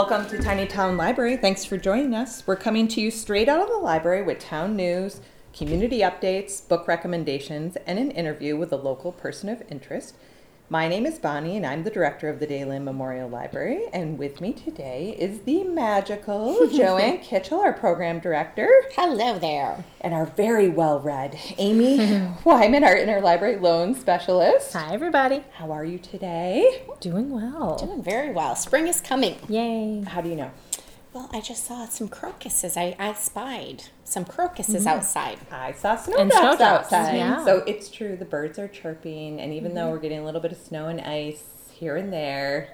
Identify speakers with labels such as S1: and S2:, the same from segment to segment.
S1: Welcome to Tiny Town Library. Thanks for joining us. We're coming to you straight out of the library with town news, community updates, book recommendations, and an interview with a local person of interest. My name is Bonnie, and I'm the director of the Daland Memorial Library. And with me today is the magical Joanne Kitchell, our program director,
S2: Hello there.
S1: and our very well read Amy Wyman, our interlibrary loan specialist.
S3: Hi, everybody.
S1: How are you today?
S3: Doing well.
S2: Doing very well. Spring is coming.
S3: Yay.
S1: How do you know?
S2: Well, I just saw some crocuses. I, I spied some crocuses outside.
S1: I saw
S3: And
S1: snowdrops
S3: snowdrops,
S1: outside.
S3: yeah.
S1: So it's true, the birds are chirping, and even though we're getting a little bit of snow and ice here and there,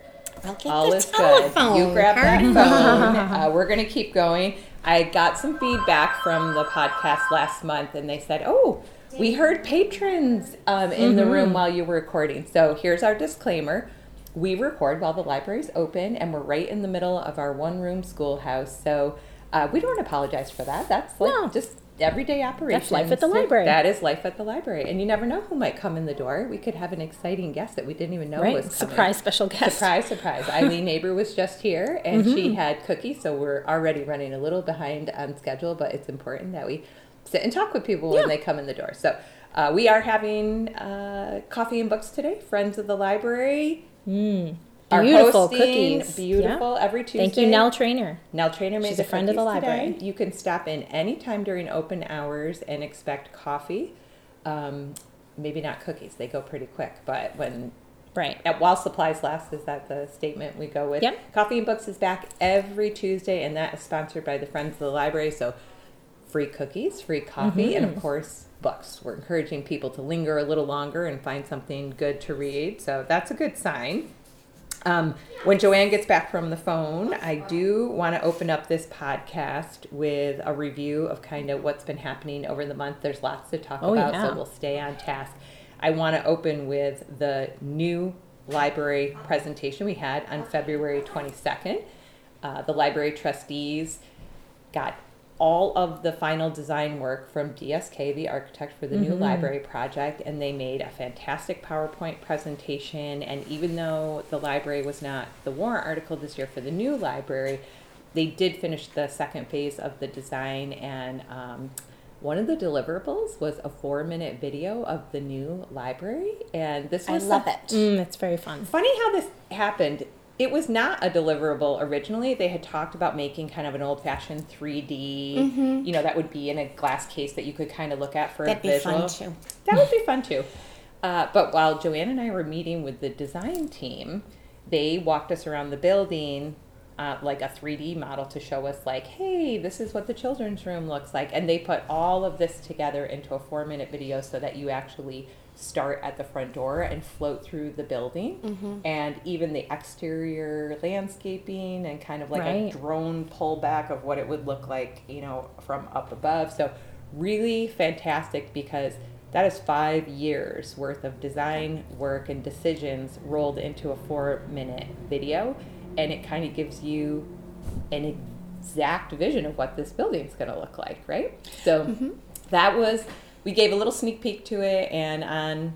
S2: I'll get
S1: all
S2: the
S1: is
S2: telephone.
S1: good. You grab that phone. uh, we're going to keep going. I got some feedback from the podcast last month, and they said, "Oh, we heard patrons um, in the room while you were recording." So here's our disclaimer: we record while the library's open, and we're right in the middle of our one-room schoolhouse. So uh, we don't apologize for that. That's like
S3: No.
S1: just everyday operations.
S3: life at the library.
S1: That is life at the library, and you never know who might come in the door. We could have an exciting guest that we didn't even know
S3: Right.
S1: was coming.
S3: Surprise special guest.
S1: Surprise, surprise. Eileen Neighbor was just here and
S3: Mm-hmm.
S1: she had cookies, so we're already running a little behind on schedule, but it's important that we sit and talk with people
S3: Yeah.
S1: when they come in the door. So uh, we are having uh, coffee and books today, Friends of the Library. Are
S3: Beautiful
S1: hosting,
S3: cookies.
S1: Beautiful every Tuesday.
S3: Thank you, Nell Trainer.
S1: Nell Trainer made
S3: She's a friend of the
S1: today.
S3: library.
S1: You can stop in anytime during open hours and expect coffee. Um, maybe not cookies; they go pretty quick. But when
S3: Right.
S1: at while supplies last is that the statement we go with
S3: Yep.
S1: coffee and books is back every tuesday and that is sponsored by the friends of the library so free cookies free coffee and
S3: Mm-hmm.
S1: of course books we're encouraging people to linger a little longer and find something good to read so that's a good sign um, when Joanne gets back from the phone, I do want to open up this podcast with a review of kind of what's been happening over the month. There's lots to talk
S3: Oh,
S1: about,
S3: yeah.
S1: so we'll stay on task. I want to open with the new library presentation we had on February 22nd. Uh, the library trustees got all of the final design work from DSK, the architect for the new library project, and they made a fantastic PowerPoint presentation. And even though the library was not the warrant article this year for the new library, they did finish the second phase of the design. And um, one of the deliverables was a four minute video of the new library. And this was.
S2: I love
S1: some-
S2: it.
S3: Mm, it's very fun.
S1: Funny how this happened. It was not a deliverable originally. They had talked about making kind of an old fashioned 3D, you know, that would be in a glass case that you could kind of look at for
S2: That'd
S1: a visual.
S2: That'd be fun too.
S1: That would be fun too. Uh, but while Joanne and I were meeting with the design team, they walked us around the building uh, like a 3D model to show us, like, hey, this is what the children's room looks like. And they put all of this together into a four minute video so that you actually start at the front door and float through the building. Mm-hmm. And even the exterior landscaping and kind of like a
S3: Right.
S1: drone pullback of what it would look like, you know, from up above. So, really fantastic because that is five years worth of design work and decisions rolled into a four minute video. And it kind of gives you an exact vision of what this building is going to look like, right? So, mm-hmm. that was, we gave a little sneak peek to it, and on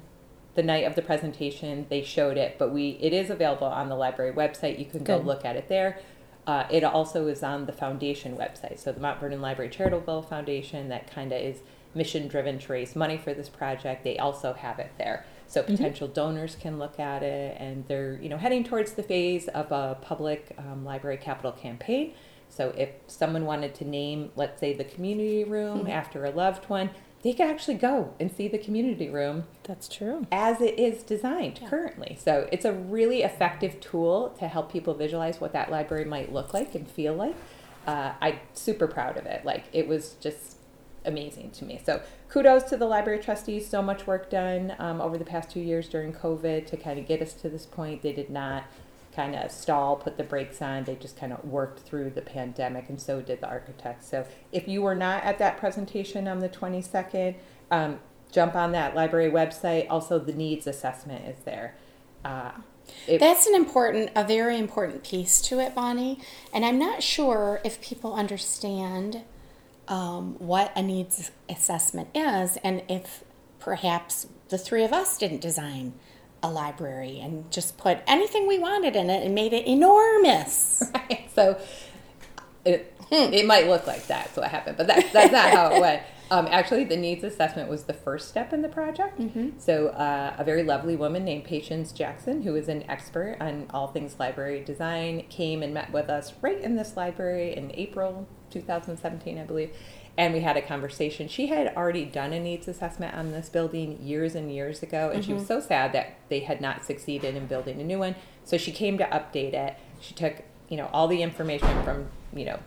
S1: the night of the presentation they showed it. But we it is available on the library website. You can go look at it there. Uh, it also is on the foundation website. So the mount vernon library charitable foundation that kind of is mission driven to raise money for this project they also have it there. So potential donors can look at it and they're you know heading towards the phase of a public um, library capital campaign. So if someone wanted to name let's say the community room after a loved one they could actually go and see the community room
S3: That's true.
S1: as it is designed currently. So it's a really effective tool to help people visualize what that library might look like and feel like. Uh, I'm super proud of it. Like it was just amazing to me. So kudos to the library trustees. So much work done um, over the past two years during COVID to kind of get us to this point. They did not kind of stall, put the brakes on. They just kind of worked through the pandemic, and so did the architects. So if you were not at that presentation on the 22nd, um, jump on that library website. Also, the needs assessment is there. Uh, it-
S2: That's an important, a very important piece to it, Bonnie. And I'm not sure if people understand um, what a needs assessment is, and if perhaps the three of us didn't design a library and just put anything we wanted in it and made it enormous.
S1: Right. So it, it might look like that's what happened, but that's, that's not how it went. Um, actually, the needs assessment was the first step in the project. So, uh, a very lovely woman named Patience Jackson, who is an expert on all things library design, came and met with us right in this library in April 2017, I believe. And we had a conversation. She had already done a needs assessment on this building years and years ago, and she was mm-hmm. so sad that they had not succeeded in building a new one. So she came to update it. She took, you know, all the information from, you know,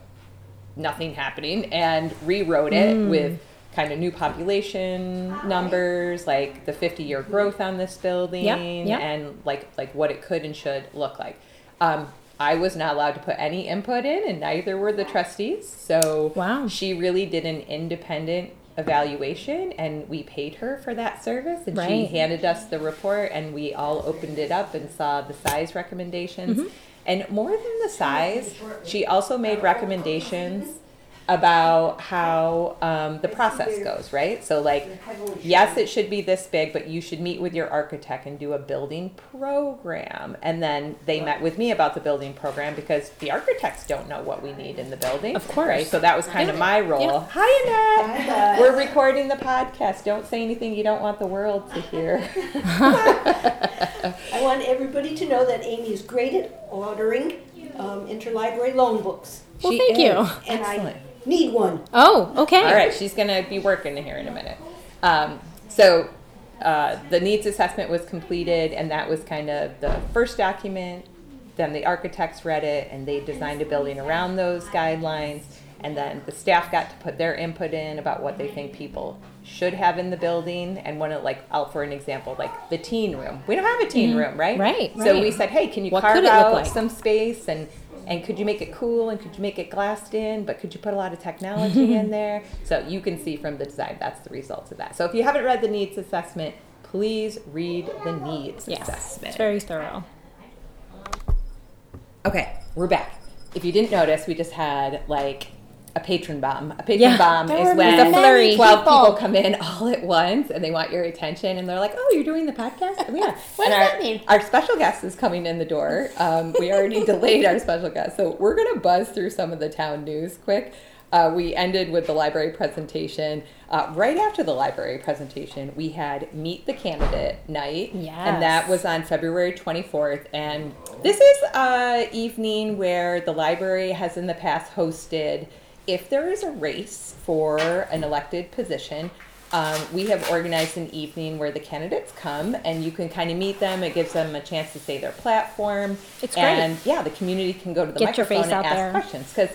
S1: nothing happening and rewrote it mm. with kind of new population numbers like the 50 year mm-hmm. growth on this building
S3: Yep, yep.
S1: and like like what it could and should look like um, i was not allowed to put any input in and neither were the trustees so
S3: Wow.
S1: she really did an independent evaluation and we paid her for that service and she handed us the report and we all opened it up and saw the size recommendations
S3: Mm-hmm.
S1: and more than the size she also made recommendations about how um, the process goes right so like yes it should be this big but you should meet with your architect and do a building program and then they met with me about the building program because the architects don't know what we need in the building
S3: Of course.
S1: right so that was kind of my role
S3: Yep.
S1: hi annette
S4: Hi, Annette.
S1: we're recording the podcast don't say anything you don't want the world to hear
S4: I want everybody to know that Amy is great at ordering um, interlibrary loan books,
S3: Well,
S1: She
S3: thank
S1: is.
S3: you.
S4: and
S1: Excellent.
S4: I need one.
S3: Oh, okay.
S1: All right, she's going to be working here in a minute. Um, so uh, the needs assessment was completed, and that was kind of the first document. Then the architects read it, and they designed a building around those guidelines. And then the staff got to put their input in about what they think people should have in the building. And one of like, out for an example, like the teen room. We don't have a teen room, right?
S3: Right,
S1: So
S3: right.
S1: we said, hey, can you
S3: What
S1: carve
S3: could it look
S1: out
S3: like?
S1: some space and and could you make it cool and could you make it glassed in but could you put a lot of technology in there so you can see from the design that's the results of that so if you haven't read the needs assessment please read the needs
S3: Yes.
S1: assessment
S3: It's very thorough.
S1: okay we're back if you didn't notice we just had like a patron bomb a patron
S3: Yeah.
S1: bomb is when
S3: many
S1: 12 people.
S2: people.
S1: come in all at once and they want your attention and they're like oh you're doing the podcast And yeah
S2: What
S1: and
S2: does
S1: our,
S2: that mean?
S1: our special guest is coming in the door um, we already delayed our special guest so we're going to buzz through some of the town news quick uh, we ended with the library presentation uh, right after the library presentation we had meet the candidate night and that was on february 24th and this is a evening where the library has in the past hosted if there is a race for an elected position, um, we have organized an evening where the candidates come and you can kind of meet them. It gives them a chance to say their platform.
S3: It's great.
S1: And yeah, the community can go to the
S3: Get
S1: microphone and
S3: out
S1: ask
S3: there.
S1: questions because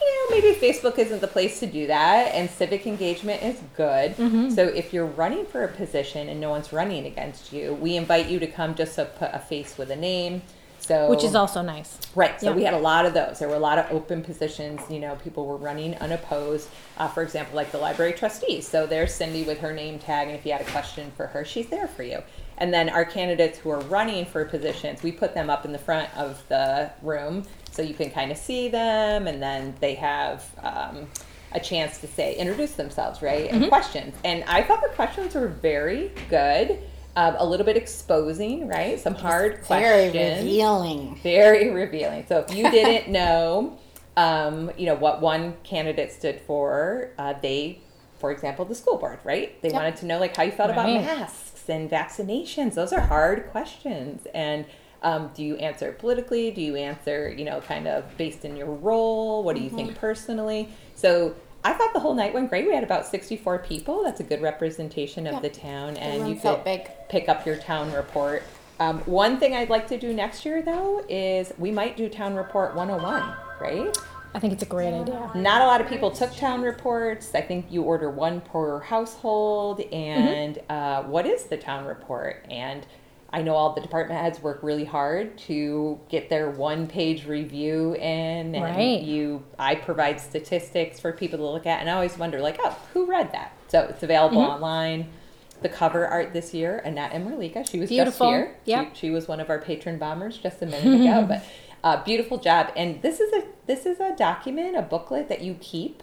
S1: you know maybe Facebook isn't the place to do that, and civic engagement is good.
S3: Mm-hmm.
S1: So if you're running for a position and no one's running against you, we invite you to come just to put a face with a name. So
S3: Which is also nice.
S1: Right. So
S3: Yeah.
S1: we had a lot of those. There were a lot of open positions. You know, people were running unopposed. Uh, for example, like the library trustees. So there's Cindy with her name tag, and if you had a question for her, she's there for you. And then our candidates who are running for positions, we put them up in the front of the room so you can kind of see them, and then they have. Um, a chance to say introduce themselves right and questions and i thought the questions were very good um, a little bit exposing right some hard questions Very
S2: revealing.
S1: very revealing. So if you didn't know, um, you know what one candidate stood for, uh, they, for example, the school board, right? They
S2: Yep.
S1: wanted to know like how you felt about masks and vaccinations. Those are hard questions. And um, do you answer politically? Do you answer, you know, kind of based in your role? What do you think personally? So. I thought the whole night went great. We had about 64 people. That's a good representation of
S2: Yep.
S1: the town. And
S2: room
S1: you
S2: felt
S1: could
S2: big.
S1: pick up your town report. Um, one thing I'd like to do next year, though, is we might do Town Report 101, right?
S3: I think it's a great idea.
S1: Not a lot of people took town reports. I think you order one per household. And uh, what is the town report? And I know all the department heads work really hard to get their one page review in. And
S3: Right.
S1: you, I provide statistics for people to look at. And I always wonder, like, oh, who read that? So it's available online. The cover art this year, Annette Emerlika, she was
S3: Beautiful.
S1: just here.
S3: Yep.
S1: She, she was one of our patron bombers just a minute ago. but uh, beautiful job. And this is a this is a document, a booklet that you keep.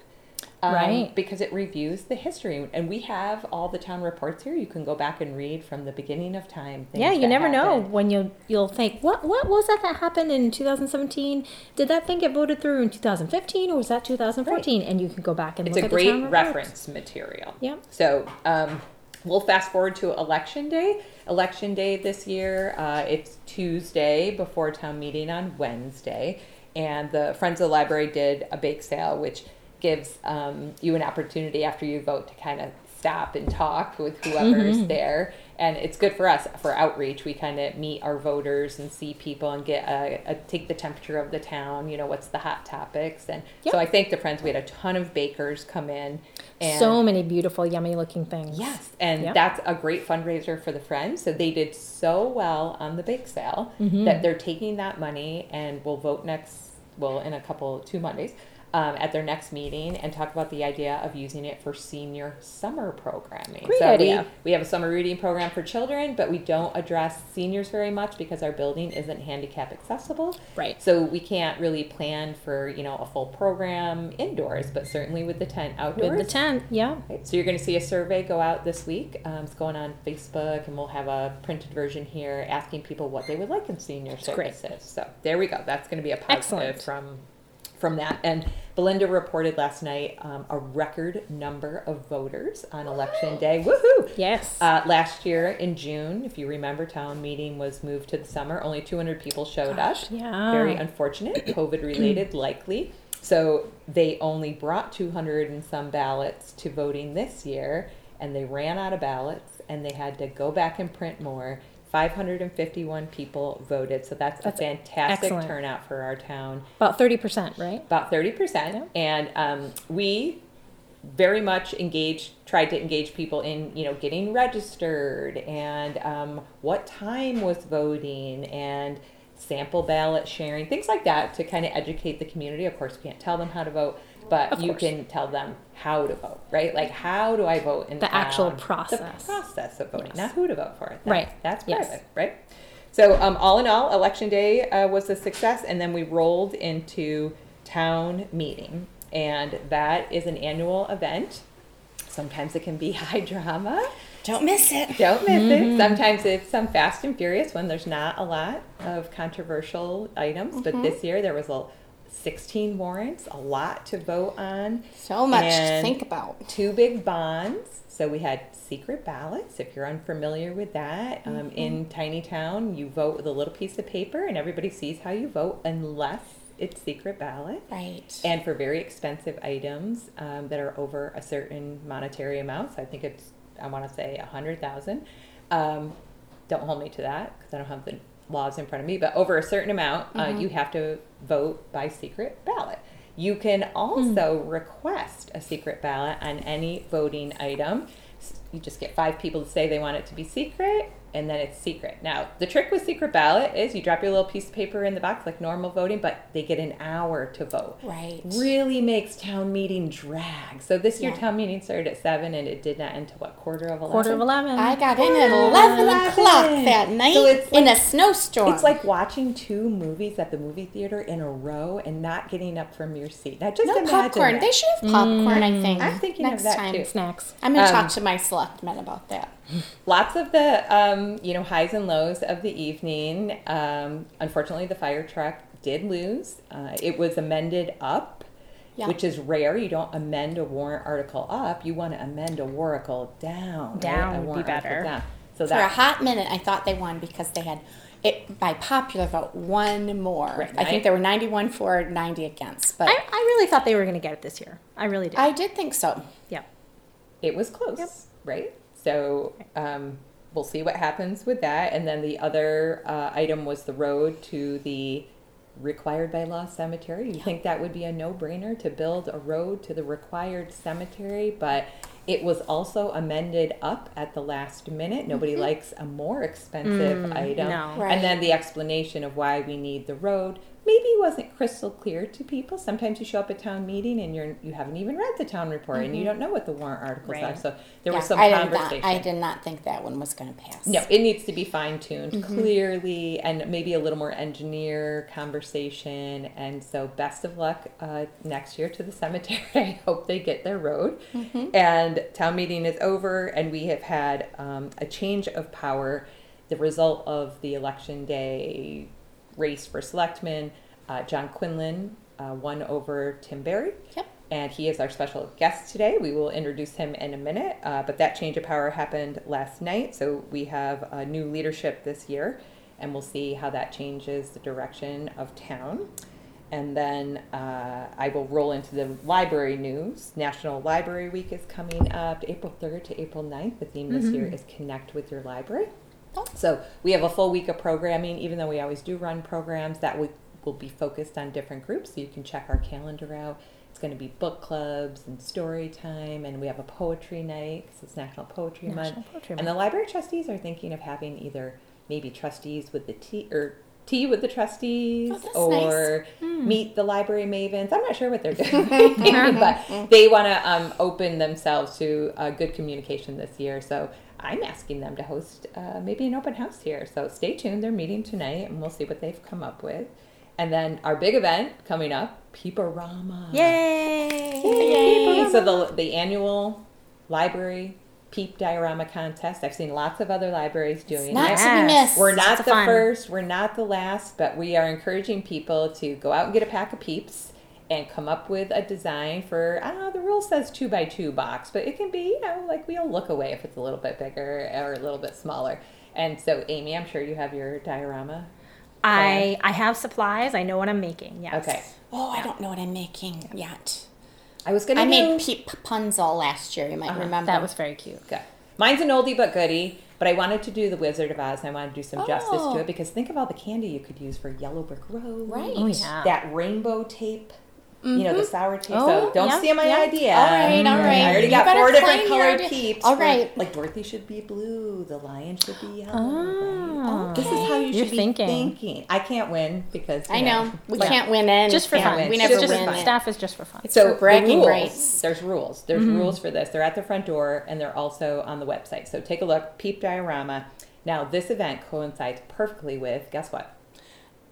S1: Um,
S3: Right.
S1: Because it reviews the history, and we have all the town reports here. You can go back and read from the beginning of time.
S3: Yeah, you never know when you'll you'll think what what was that that happened in 2017? Did that thing get voted through in 2015 or was that 2014? And you can go back and
S1: It's
S3: look
S1: a
S3: at the
S1: great
S3: town reports.
S1: reference material.
S3: Yep.
S1: So um, we'll fast forward to election day. Election day this year, uh, it's Tuesday before town meeting on Wednesday, and the Friends of the Library did a bake sale, which gives um, you an opportunity after you vote to kind of stop and talk with whoever's
S3: Mm-hmm.
S1: there. And it's good for us for outreach. We kind of meet our voters and see people and get a, a take the temperature of the town. You know, what's the hot topics, and
S3: Yep.
S1: so I thank the friends. We had a ton of bakers come in, and
S3: so many beautiful, yummy looking things.
S1: Yes, and
S3: Yep.
S1: that's a great fundraiser for the Friends. So they did so well on the bake sale
S3: Mm-hmm.
S1: that they're taking that money and will vote next, well, in a couple, two Mondays, um, at their next meeting and talk about the idea of using it for senior summer programming.
S3: Great
S1: so
S3: idea.
S1: We, we have a summer reading program for children, but we don't address seniors very much because our building isn't handicap accessible.
S3: Right.
S1: So we can't really plan for, you know, a full program indoors, but certainly with the tent outdoors.
S3: With the tent, yeah.
S1: Right, so you're going to see a survey go out this week. Um, it's going on Facebook, and we'll have a printed version here asking people what they would like in senior
S3: great.
S1: services. So there we go. That's going to be a positive
S3: Excellent.
S1: from from that. And Belinda reported last night um, a record number of voters on election day. Woohoo!
S3: Yes.
S1: Uh, last year in June, if you remember, town meeting was moved to the summer. Only 200 people showed up.
S3: yeah.
S1: Very unfortunate, COVID related, likely. So they only brought 200 and some ballots to voting this year, and they ran out of ballots, and they had to go back and print more. 551 people voted, so that's,
S3: That's
S1: a fantastic
S3: excellent.
S1: turnout for our town
S3: About 30%, right?
S1: about 30% and um, we very much engaged tried to engage people in you know getting registered and um, what time was voting and sample ballot sharing things like that to kind of educate the community of course we can't tell them how to vote but
S3: Of
S1: you
S3: course.
S1: can tell them how to vote right like how do i vote in
S3: The actual process.
S1: the process of voting
S3: Yes.
S1: not who to vote for That-
S3: Right.
S1: that's
S3: Yes.
S1: private right so, um, all in all, election day uh, was a success, and then we rolled into town meeting, and that is an annual event. Sometimes it can be high drama.
S2: Don't miss it.
S1: Don't miss it. Sometimes it's some fast and furious when there's not a lot of controversial items. But this year there was a 16 warrants, a lot to vote on
S2: So much to think about.
S1: two big bonds. So we had secret ballots. If you're unfamiliar with that, um, in tiny town, you vote with a little piece of paper, and everybody sees how you vote, unless it's secret ballot.
S2: Right.
S1: And for very expensive items um, that are over a certain monetary amount, so I think it's I want to say a hundred thousand. Um, don't hold me to that because I don't have the laws in front of me. But over a certain amount, uh, you have to vote by secret ballot. You can also request a secret ballot on any voting item. You just get five people to say they want it to be secret, and then it's secret. Now, the trick with secret ballot is you drop your little piece of paper in the box like normal voting, but they get an hour to vote
S2: Right.
S1: really makes town meeting drag. So this year
S2: Yeah.
S1: town meeting started at seven and it did not end until what quarter of eleven.
S3: Quarter of 11.
S2: I got in at 11 o'clock that night
S1: So it's
S2: in a snowstorm.
S1: It's like watching two movies at the movie theater in a row and not getting up from your seat. Now just
S2: no
S1: imagine
S2: popcorn.
S1: that.
S2: They should have popcorn, I think.
S1: I'm thinking of
S2: next
S1: that
S2: time.
S1: too.
S3: Snacks.
S2: I'm going to
S1: Um,
S2: talk to my selectmen about that.
S1: Lots of the um, you know highs and lows of the evening. Um, unfortunately, the fire truck did lose. Uh, it was amended up.
S2: Yeah.
S1: Which is rare. You don't amend a warrant article up. You want to amend a warrant article down. right?
S3: Down
S1: A
S3: would be better.
S1: down. So that,
S2: For a hot minute, I thought they won because they had it by popular vote one more.
S1: Right.
S2: I think there were 91 for, 90 against. But
S3: I, I really thought they were going to get it this year. I really did.
S2: I did think so.
S3: yeah.
S1: it was close, right? So um, we'll see what happens with that. And then the other uh, item was the road to the required by law cemetery. You think that would be a no-brainer to build a road to the required cemetery, but it was also amended up at the last minute. Nobody likes a more expensive item.
S3: no.
S2: Right.
S1: And then the explanation of why we need the road maybe wasn't crystal clear to people. Sometimes you show up at town meeting and you're you haven't even read the town report and you don't know what the warrant articles are. So there
S2: Yeah,
S1: was some
S2: I did not.
S1: conversation.
S2: I did not think that one was going to pass.
S1: No, it needs to be fine tuned
S2: Mm-hmm.
S1: clearly and maybe a little more engineer conversation. And so, best of luck uh, next year to the cemetery. I hope they get their road.
S2: Mm-hmm.
S1: And town meeting is over, and we have had um, a change of power. The result of the election day race for selectmen, uh, John Quinlan uh, won over Tim Berry
S2: Yep.
S1: and he is our special guest today. We will introduce him in a minute, uh, but that change of power happened last night, so we have a new leadership this year, and we'll see how that changes the direction of town. And then uh, I will roll into the library news. National Library Week is coming up April 3rd to April 9th. The theme this year is Connect with Your Library. So we have a full week of programming, even though we always do run programs that week will be focused on different groups. So you can check our calendar out. It's going to be book clubs and story time, and we have a poetry night because it's National Poetry
S3: National
S1: Month.
S3: Poetry
S1: and the library trustees are thinking of having either maybe trustees with the tea or tea with the trustees
S2: Oh,
S1: or meet the library mavens. I'm not sure what they're doing, but they want to um, open themselves to uh, good communication this year. So I'm asking them to host uh, maybe an open house here. So stay tuned. They're meeting tonight, and we'll see what they've come up with. And then our big event coming up, Peeporama.
S3: Yay!
S1: Yay! So the the annual library peep diorama contest. I've seen lots of other libraries doing
S2: Not
S1: it.
S2: to be missed.
S1: We're not
S3: of
S1: the
S3: fun.
S1: first, we're not the last, but we are encouraging people to go out and get a pack of peeps and come up with a design for, I don't know, the rule says two by two box, but it can be, you know, like we'll look away if it's a little bit bigger or a little bit smaller. And so, Amy, I'm sure you have your diorama.
S3: I I have supplies. I know what I'm making. Yes.
S1: Okay.
S2: Oh, I don't know what I'm making yet.
S1: I was going to
S2: I
S1: do,
S2: made Peep Punzel last year. You might uh-huh. remember.
S3: That was very cute.
S1: Good. Mine's an oldie but goodie, but I wanted to do the Wizard of Oz and I wanted to do some justice
S2: Oh.
S1: to it because think of all the candy you could use for Yellow Brick Road.
S2: Right.
S3: Oh yeah.
S1: That rainbow tape, you know, the mm-hmm. sour tape.
S3: Oh,
S1: so don't
S3: yeah,
S1: steal my
S3: yeah.
S1: idea.
S2: All right, all mm-hmm. right.
S1: I already
S2: You
S1: got four different colored peeps.
S2: All
S1: for- Like Dorothy should be blue, the lion should be yellow.
S3: Oh.
S1: right? Ah, this is how you should
S3: You're
S1: be
S3: thinking.
S1: thinking. I can't win because
S2: I know. We
S1: but-
S2: can't win in.
S3: just for fun.
S2: We never
S3: just
S2: win.
S3: Staff is just for fun.
S2: It's
S1: So
S2: for bragging
S1: the rules,
S2: rights.
S1: There's rules. There's mm-hmm. rules for this. They're at the front door and they're also on the website. So take a look. Peep diorama. Now this event coincides perfectly with guess what?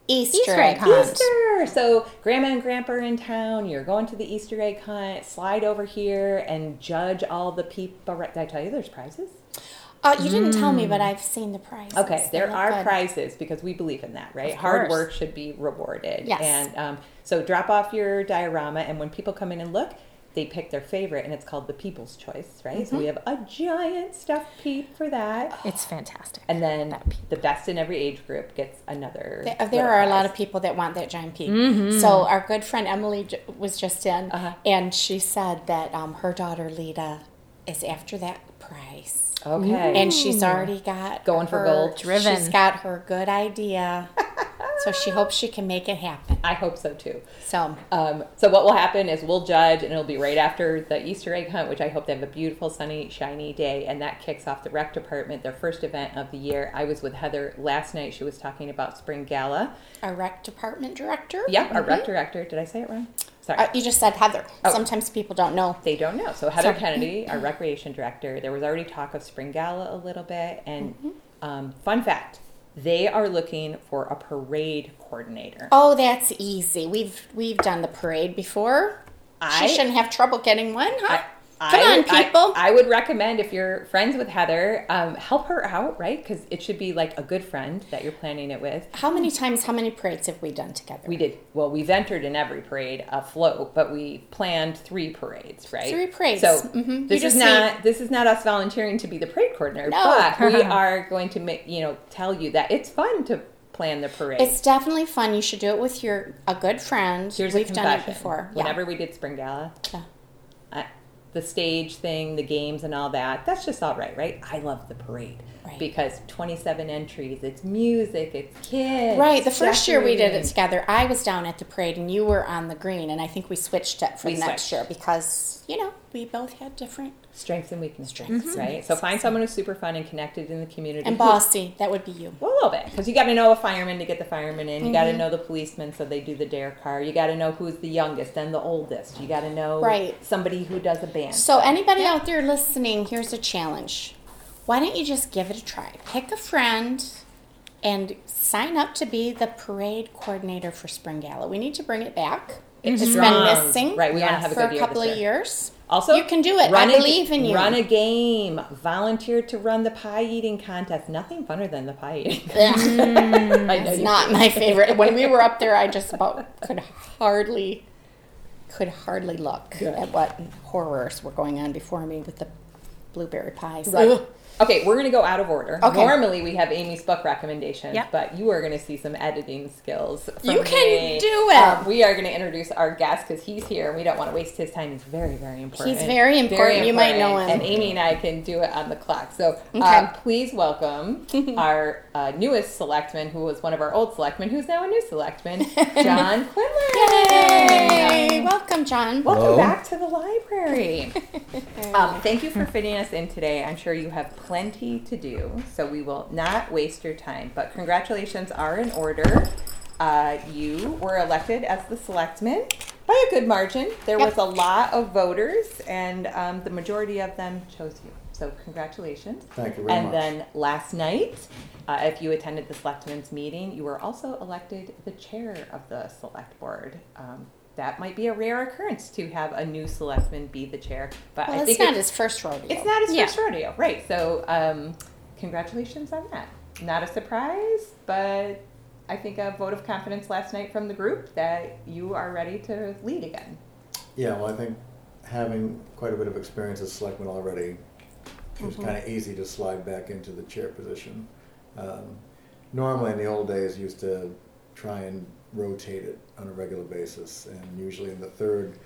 S2: Easter,
S3: Easter
S2: egg
S3: egg
S2: hunt.
S1: Easter. So grandma and grandpa are in town. You're going to the Easter egg hunt. Slide over here and judge all the people. Did I tell you there's prizes?
S2: Uh, you didn't tell me, but I've seen the prizes.
S1: Okay, there are
S2: good.
S1: prizes because we believe in that, right?
S3: Of
S1: Hard
S3: course.
S1: work should be rewarded.
S2: Yes.
S1: And um, so drop off your diorama, and when people come in and look, they pick their favorite, and it's called the People's Choice, right? So we
S2: Mm-hmm.
S1: have a giant stuffed peep for that.
S3: It's fantastic.
S1: And then the best in every age group gets another.
S2: There, there are a lot of people that want that giant peep. So our good friend Emily was just in,
S1: Uh-huh.
S2: and she said that um, her daughter Lita is after that prize,
S1: Okay.
S2: and she's already got
S1: Going for
S2: her-
S1: gold.
S3: Driven.
S2: She's got her good idea, so she hopes she can make it happen.
S1: I hope so too.
S2: So
S1: Um, so what will happen is we'll judge, and it'll be right after the Easter egg hunt, which I hope they have a beautiful, sunny, shiny day, and that kicks off the rec department, their first event of the year. I was with Heather last night. She was talking about spring gala.
S2: our rec department director.
S1: Yep, our rec director. Did I say it wrong? Sorry.
S2: Uh, you just said Heather.
S1: Oh.
S2: Sometimes people don't know.
S1: they don't know. So Heather
S2: So-
S1: Kennedy, our recreation director, there was already talk of spring gala a little bit, and
S2: Mm-hmm.
S1: um, fun fact, they are looking for a parade coordinator.
S2: Oh, that's easy. We've we've done the parade before.
S1: I-
S2: she shouldn't have trouble getting one, huh?
S1: I-
S2: Come
S1: I-
S2: on, people.
S1: I, would recommend if you're friends with Heather, um, help her out, right? Because it should be like a good friend that you're planning it with.
S2: how many times, how many parades have we done together?
S1: We did well. We've entered in every parade afloat, but we planned three parades, right?
S2: Three parades.
S1: So
S2: Mhm.
S1: This is not this is not us volunteering to be the parade coordinator,
S2: No.
S1: but we are going to make you know tell you that it's fun to plan the parade.
S2: It's definitely fun. You should do it with your a good friend.
S1: Here's
S2: We've done it before.
S1: Whenever we did spring gala,
S2: Yeah.
S1: The stage thing, the games, and all that, that's just all right, right? I love the parade
S2: Right.
S1: because 27 entries, it's music, it's kids.
S2: Right. The first year we did it together, I was down at the parade and you were on the green, and I think we switched it for
S1: We
S2: the next
S1: switched.
S2: year because you know we both had different
S1: Strengths and weaknesses,
S2: Strengths and
S1: right? So find someone who's super fun and connected in the community.
S2: and
S1: who-
S2: bossy. That would be you.
S1: Well, a little bit, because you got to know a fireman to get the fireman in. You got
S2: Mm-hmm.
S1: to know the policeman, so they do the dare car. You got to know who's the youngest and the oldest. You got to know
S2: Right.
S1: somebody who does a band.
S2: So anybody out there listening, here's a challenge. Why don't you just give it a try? Pick a friend and sign up to be the parade coordinator for Spring Gala. We need to bring it back. It's mm-hmm.
S1: been
S2: missing
S1: Right, we want to
S3: Yes.
S1: have a
S2: for a couple
S1: this
S2: of years.
S1: Also,
S2: you can do it.
S1: Run
S2: I
S1: a-
S2: believe in you.
S1: Run a game. Volunteer to run the pie eating contest. Nothing funner than the pie eating. I
S2: It's not my favorite. When we were up there, I just about could hardly could hardly look at what horrors were going on before me with the blueberry pies.
S1: Right.
S2: Ugh.
S1: Okay, we're going to go out of order.
S2: Okay.
S1: Normally we have Amy's book recommendations,
S3: Yep.
S1: but you are going to see some editing skills. From
S2: You can
S1: me.
S2: do it.
S1: Um, we are going to introduce our guest because he's here and we don't want to waste his time. He's very, very important.
S2: He's very important. You might know him.
S1: And Amy and I can do it on the clock. So
S2: Okay.
S1: uh, please welcome our uh, newest selectman, who was one of our old selectmen, who's now a new selectman, John Quinlan.
S2: Yay! Welcome, John.
S1: Welcome
S5: Hello.
S1: back to the library. um, thank you for fitting us in today. I'm sure you have plenty to do, so we will not waste your time. But congratulations are in order. Uh, you were elected as the selectman by a good margin. There
S2: Yep.
S1: was a lot of voters, and um, the majority of them chose you. So congratulations.
S5: Thank you very
S1: and
S5: much.
S1: then last night, uh, if you attended the selectmen's meeting, you were also elected the chair of the select board. Um, that might be a rare occurrence to have a new selectman be the chair, but
S2: Well,
S1: I
S2: it's
S1: think
S2: not
S1: it's,
S2: his first rodeo.
S1: it's not his
S3: Yeah.
S1: first rodeo, right? So, um, congratulations on that. Not a surprise, but I think a vote of confidence last night from the group that you are ready to lead again.
S5: Yeah, well, I think having quite a bit of experience as selectman already, it was kind of easy to slide back into the chair position. Um, normally, in the old days, used to try and rotate it on a regular basis, and usually in the third,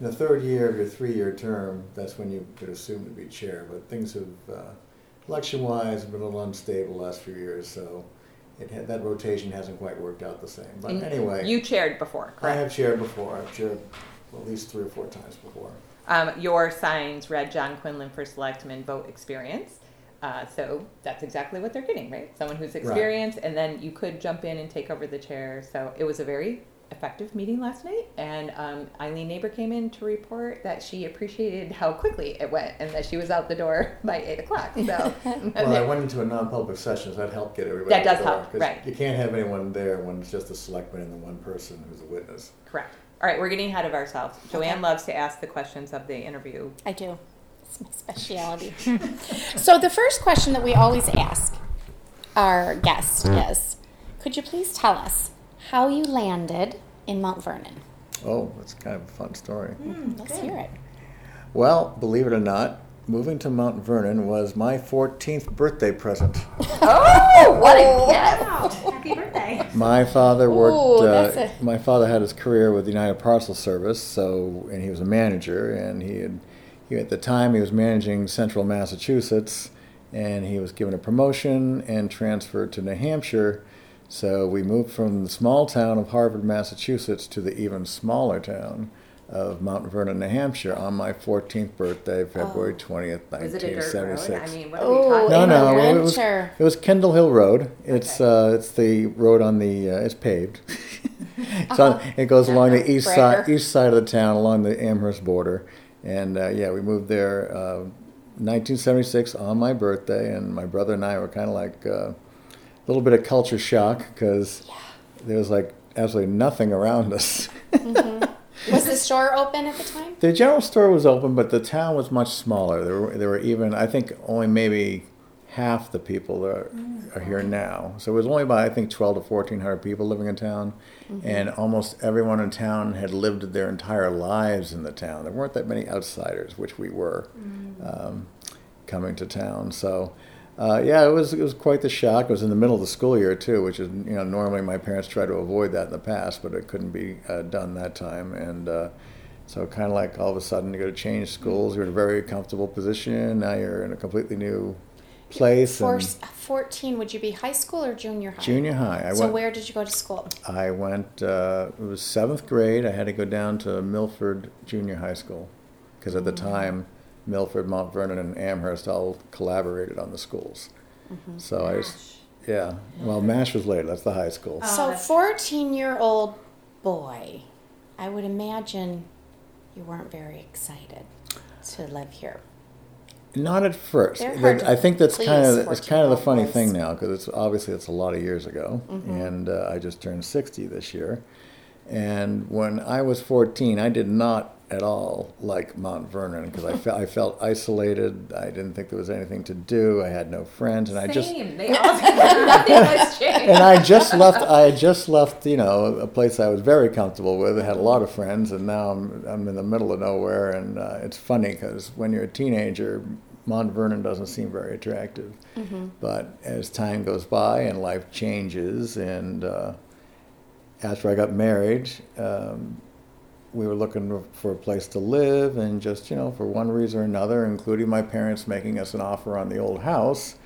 S5: in the third year of your three-year term, that's when you could assume to be chair. But things have, uh, election-wise, been a little unstable the last few years, so it had, that rotation hasn't quite worked out the same. But
S1: And
S5: anyway,
S1: you chaired before,
S5: I
S1: correct?
S5: have chaired before. I've chaired at least three or four times before.
S1: Um, your signs read John Quinlan for selectman vote experience. Uh, so that's exactly what they're getting, right? Someone who's experienced, and then you could jump in and take over the chair. So it was a very effective meeting last night. And um, Eileen Neighbor came in to report that she appreciated how quickly it went and that she was out the door by eight o'clock. So
S5: Well, I went into a non-public session, so that helped get everybody.
S1: That
S5: out
S1: does
S5: the door,
S1: help,
S5: 'cause
S1: right.
S5: You can't have anyone there when it's just a selectman and the one person who's a witness.
S1: correct. All right, we're getting ahead of ourselves. Joanne
S2: Okay.
S1: loves to ask the questions of the interview.
S2: I do. It's my specialty. so the first question that we always ask our guest is, could you please tell us how you landed in Mount Vernon?
S5: Oh, that's kind of a fun story.
S2: Let's hear it.
S5: Well, believe it or not, moving to Mount Vernon was my 14th birthday present.
S1: Oh, what a gift!
S3: Happy birthday.
S5: My father worked.
S2: Ooh,
S5: uh,
S2: a-
S5: My father had his career with the United Parcel Service, so and he was a manager, and he had, he at the time he was managing Central Massachusetts, and he was given a promotion and transferred to New Hampshire. So we moved from the small town of Harvard, Massachusetts, to the even smaller town of Mount Vernon, New Hampshire, on my 14th birthday, February 20th,
S1: Was it a dirt road?
S5: 1976.
S1: I mean, what are we
S2: Oh,
S1: talking
S5: No,
S2: in
S1: about?
S5: no, it was, it was Kendall Hill Road. It's
S1: Okay.
S5: uh, it's the road on the uh, it's paved. so it goes along the east side east side of the town, along the Amherst border, and uh, yeah, we moved there, uh, 1976 on my birthday, and my brother and I were kind of like uh, a little bit of culture shock because there was like absolutely nothing around us.
S2: Was the store open at the time?
S5: The general store was open, but the town was much smaller. There were there were even I think only maybe half the people that are, are here now. So it was only about I think twelve to fourteen hundred people living in town, and almost everyone in town had lived their entire lives in the town. There weren't that many outsiders, which we were, um, coming to town. So. Uh, yeah, it was it was quite the shock. It was in the middle of the school year too, which is you know normally my parents try to avoid that in the past, but it couldn't be uh, done that time. And uh, so kind of like all of a sudden you got to change schools. You're in a very comfortable position. Now you're in a completely new place.
S2: For
S5: and
S2: 14, would you be high school or junior high?
S5: junior high. I
S2: So
S5: went.
S2: where did you go to school?
S5: I went. Uh, it was seventh grade. I had to go down to Milford Junior High School. because at the time, Milford, Mount Vernon, and Amherst all collaborated on the schools. So I, was, yeah. Well, Mash was later. That's the high school.
S1: Oh,
S2: so, 14 year old boy, I would imagine you weren't very excited to live here.
S5: Not at first.
S2: They're hard to
S5: I think that's kind of it's kind of the funny thing now because it's obviously it's a lot of years ago,
S2: Mm-hmm.
S5: and uh, I just turned sixty this year. And when I was fourteen, I did not at all like Mount Vernon because I, fe- I felt isolated. I didn't think there was anything to do. I had no friends, and I just
S1: They all nothing has changed.
S5: and I just left. I had just left, you know, a place I was very comfortable with. I had a lot of friends, and now I'm I'm in the middle of nowhere. And uh, it's funny because when you're a teenager, Mount Vernon doesn't seem very attractive. But as time goes by and life changes, and uh, after I got married. Um, we were looking for a place to live, and just you know, for one reason or another, including my parents making us an offer on the old house,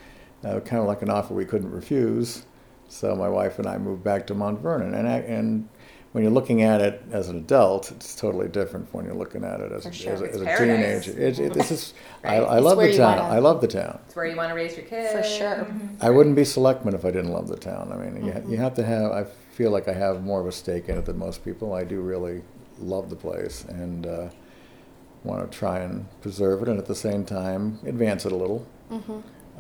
S5: uh, kind of like an offer we couldn't refuse. So my wife and I moved back to Mount Vernon, and I, and when you're looking at it as an adult, it's totally different from when you're looking at it as, a,
S2: sure.
S5: as, a, as a
S1: paradise.
S5: teenager. It, it, this is I,
S1: Right.
S5: I
S2: It's
S5: love
S2: where
S5: the town.
S2: wanna-
S5: I love the town.
S1: It's where you want to raise your kids.
S2: For sure.
S5: I wouldn't be selectman if I didn't love the town. I mean, you, you have to have. I feel like I have more of a stake in it than most people. I do really love the place and uh, want to try and preserve it, and at the same time advance it a little.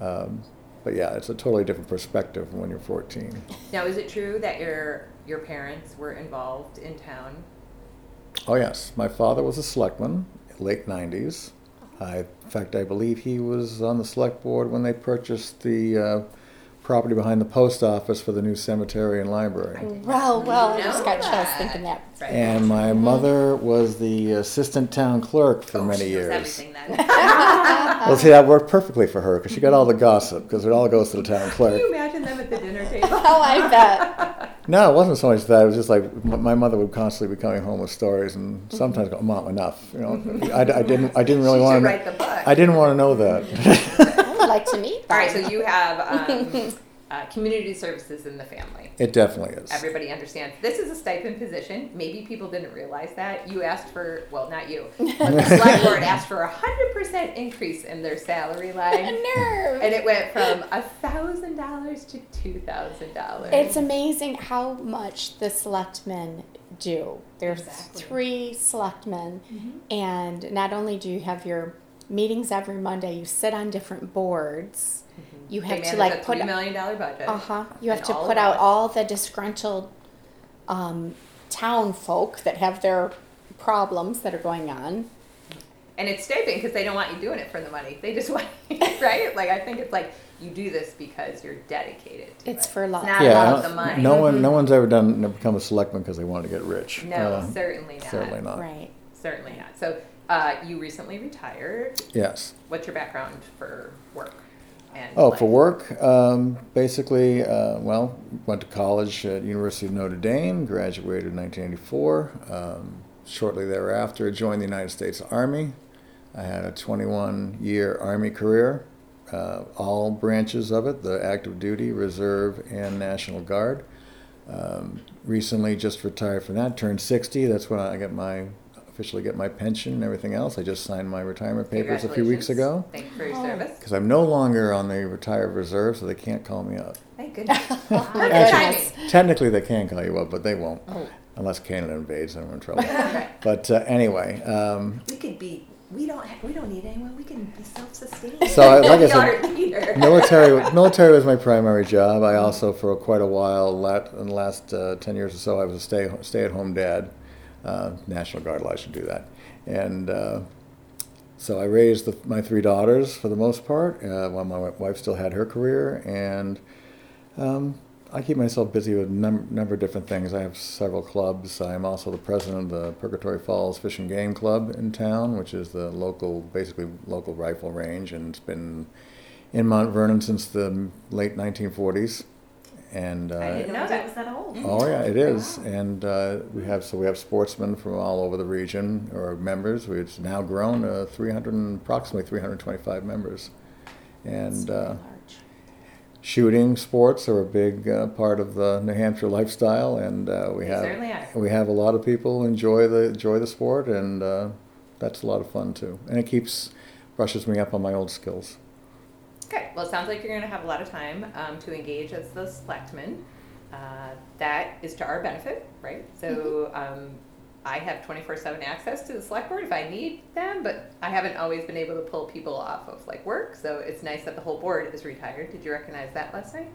S5: Um, but yeah, it's a totally different perspective when you're 14.
S1: Now, is it true that your your parents were involved in town?
S5: Oh yes, my father was a selectman, late 90s. I, in fact, I believe he was on the select board when they purchased the uh, property behind the post office for the new cemetery and library.
S2: Well, well, I just got chills thinking that.
S1: Right.
S5: And my mm-hmm. mother was the assistant town clerk for
S1: Oh,
S5: many
S1: she knows
S5: years.
S1: Everything then.
S5: Well, see, that worked perfectly for her because she got all the gossip because it all goes to the town
S1: Can
S5: clerk.
S1: you imagine them at the dinner table?
S2: Oh, I bet.
S5: No, it wasn't so much that. It was just like m- my mother would constantly be coming home with stories, and mm-hmm. sometimes go, "Mom, enough." You know, mm-hmm. I, I didn't, I didn't really
S1: She
S5: want
S1: should
S5: to.
S1: write the book.
S5: I didn't want to know that.
S2: I would like to meet
S1: All right, so you have um, uh, community services in the family.
S5: it definitely is.
S1: Everybody understands this is a stipend position. Maybe people didn't realize that. You asked for, well, not you, but the select board asked for a hundred percent increase in their salary line,
S2: Nerve.
S1: and it went from a thousand dollars to two thousand dollars.
S2: It's amazing how much the selectmen do. There's
S1: Exactly.
S2: three selectmen,
S1: Mm-hmm.
S2: and not only do you have your meetings every Monday, you sit on different boards. You
S1: They
S2: have to
S1: manage
S2: like
S1: a
S2: put
S1: three million dollar budget.
S2: uh huh. You have to put out
S1: us.
S2: all the disgruntled um, town folk that have their problems that are going on.
S1: And it's stipend because they don't want you doing it for the money. They just want, right? Like I think it's like you do this because you're dedicated. To
S2: It's
S1: it.
S2: for love.
S1: It's not
S5: yeah,
S1: about the
S5: don't-
S1: money.
S5: no one, no one's ever done become a selectman because they wanted to get rich.
S1: No,
S5: Uh,
S1: certainly not.
S5: certainly not.
S2: Right.
S1: Certainly not. So uh, you recently retired.
S5: Yes.
S1: What's your background for work? And
S5: Oh,
S1: life?
S5: for work, um, basically, uh, well, went to college at University of Notre Dame, graduated in 1984. Um, shortly thereafter, joined the United States Army. I had a 21 year Army career, uh, all branches of it the active duty, reserve, and National Guard. Um, recently, just retired from that, turned 60. That's when I got my officially get my pension and everything else. I just signed my retirement papers a few weeks ago
S1: Thank you for your
S2: Oh.
S1: service.
S5: because I'm no longer on the retired reserve, so they can't call me up.
S1: Thank goodness. Good
S5: Technically, they can call you up, but they won't,
S2: Oh.
S5: unless Canada invades, then we're in trouble. But uh, anyway, um,
S1: We could be. We don't. Have, we don't need anyone. We can be self-sustaining.
S5: So, I- like I
S1: We
S5: said,
S1: are leader.
S5: military military was my primary job. I also, for quite a while, lat, in the last uh, ten years or so, I was a stay stay at home dad. Uh, National Guard allows you to do that, and uh, so I raised the, my three daughters for the most part. Uh, while my wife still had her career, and um, I keep myself busy with a num- number of different things. I have several clubs. I'm also the president of the Purgatory Falls Fish and Game Club in town, which is the local, basically local rifle range, and it's been in Mount Vernon since the late 1940s. And uh,
S1: I didn't know that.
S6: was that old.
S5: Oh yeah, it is, and uh, we have so we have sportsmen from all over the region or members. We it's now grown to 300, and- approximately 325 members, and uh, shooting sports are a big uh, part of the New Hampshire lifestyle, and uh, we
S1: They
S5: have
S1: are.
S5: we have a lot of people enjoy the enjoy the sport, and uh, that's a lot of fun too, and it keeps brushes me up on my old skills.
S1: Okay, well, it sounds like you're going to have a lot of time um, to engage as the selectman. Uh, that is to our benefit, right? So um, I have 24 7 access to the select board if I need them, but I haven't always been able to pull people off of like work. So it's nice that the whole board is retired. Did you recognize that last night?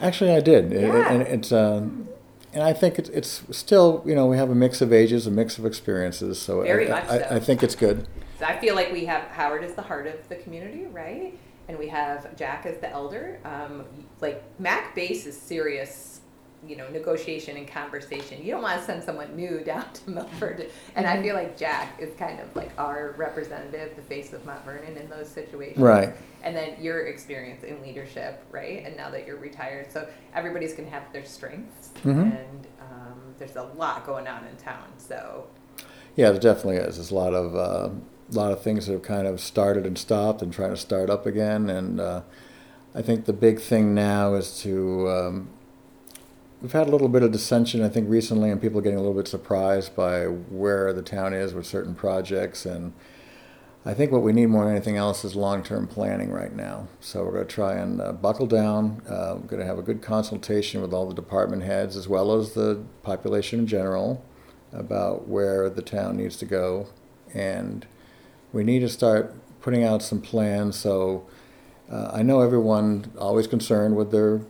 S5: Actually, I did, It-
S1: Yeah.
S5: and it's um, and I think it's it's still you know we have a mix of ages, a mix of experiences, so
S1: Very
S5: I,
S1: much
S5: I,
S1: so.
S5: I think it's good.
S1: So I feel like we have Howard as the heart of the community, right? And we have Jack as the elder. Um, like Mac Base is serious, you know, negotiation and conversation. You don't want to send someone new down to Milford. And I feel like Jack is kind of like our representative, the face of Mount Vernon in those situations.
S5: Right.
S1: And then your experience in leadership, right? And now that you're retired, so everybody's going to have their strengths.
S5: Mhm.
S1: And um, there's a lot going on in town. So
S5: Yeah, there definitely is. There's a lot of uh, lot of things that have kind of started and stopped and trying to start up again. And uh, I think the big thing now is to um, we've had a little bit of dissension, I think, recently, and people are getting a little bit surprised by where the town is with certain projects. And I think what we need more than anything else is long-term planning right now. So we're going to try and uh, buckle down. Uh, we're going to have a good consultation with all the department heads as well as the population in general about where the town needs to go, and we need to start putting out some plans. So uh, I know everyone always concerned with their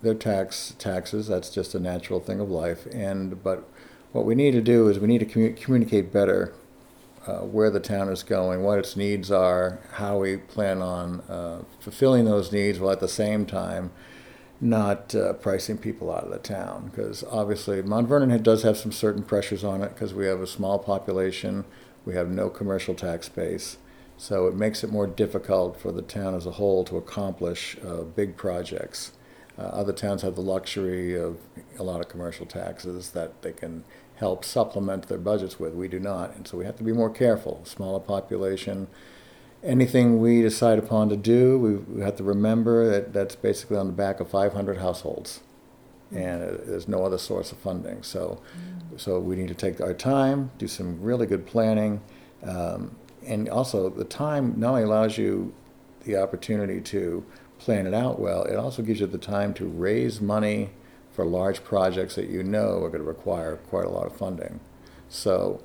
S5: their tax taxes. That's just a natural thing of life. And but what we need to do is we need to commu- communicate better uh, where the town is going, what its needs are, how we plan on uh, fulfilling those needs, while at the same time not uh, pricing people out of the town. Because obviously, Mount Vernon does have some certain pressures on it because we have a small population, we have no commercial tax base. So it makes it more difficult for the town as a whole to accomplish uh, big projects. Uh, other towns have the luxury of a lot of commercial taxes that they can help supplement their budgets with. We do not, and so we have to be more careful. Smaller population. Anything we decide upon to do, we, we have to remember that that's basically on the back of 500 households, and uh, there's no other source of funding. So, so we need to take our time, do some really good planning, um, and also the time not only allows you the opportunity to plan it out well, it also gives you the time to raise money for large projects that you know are going to require quite a lot of funding. So,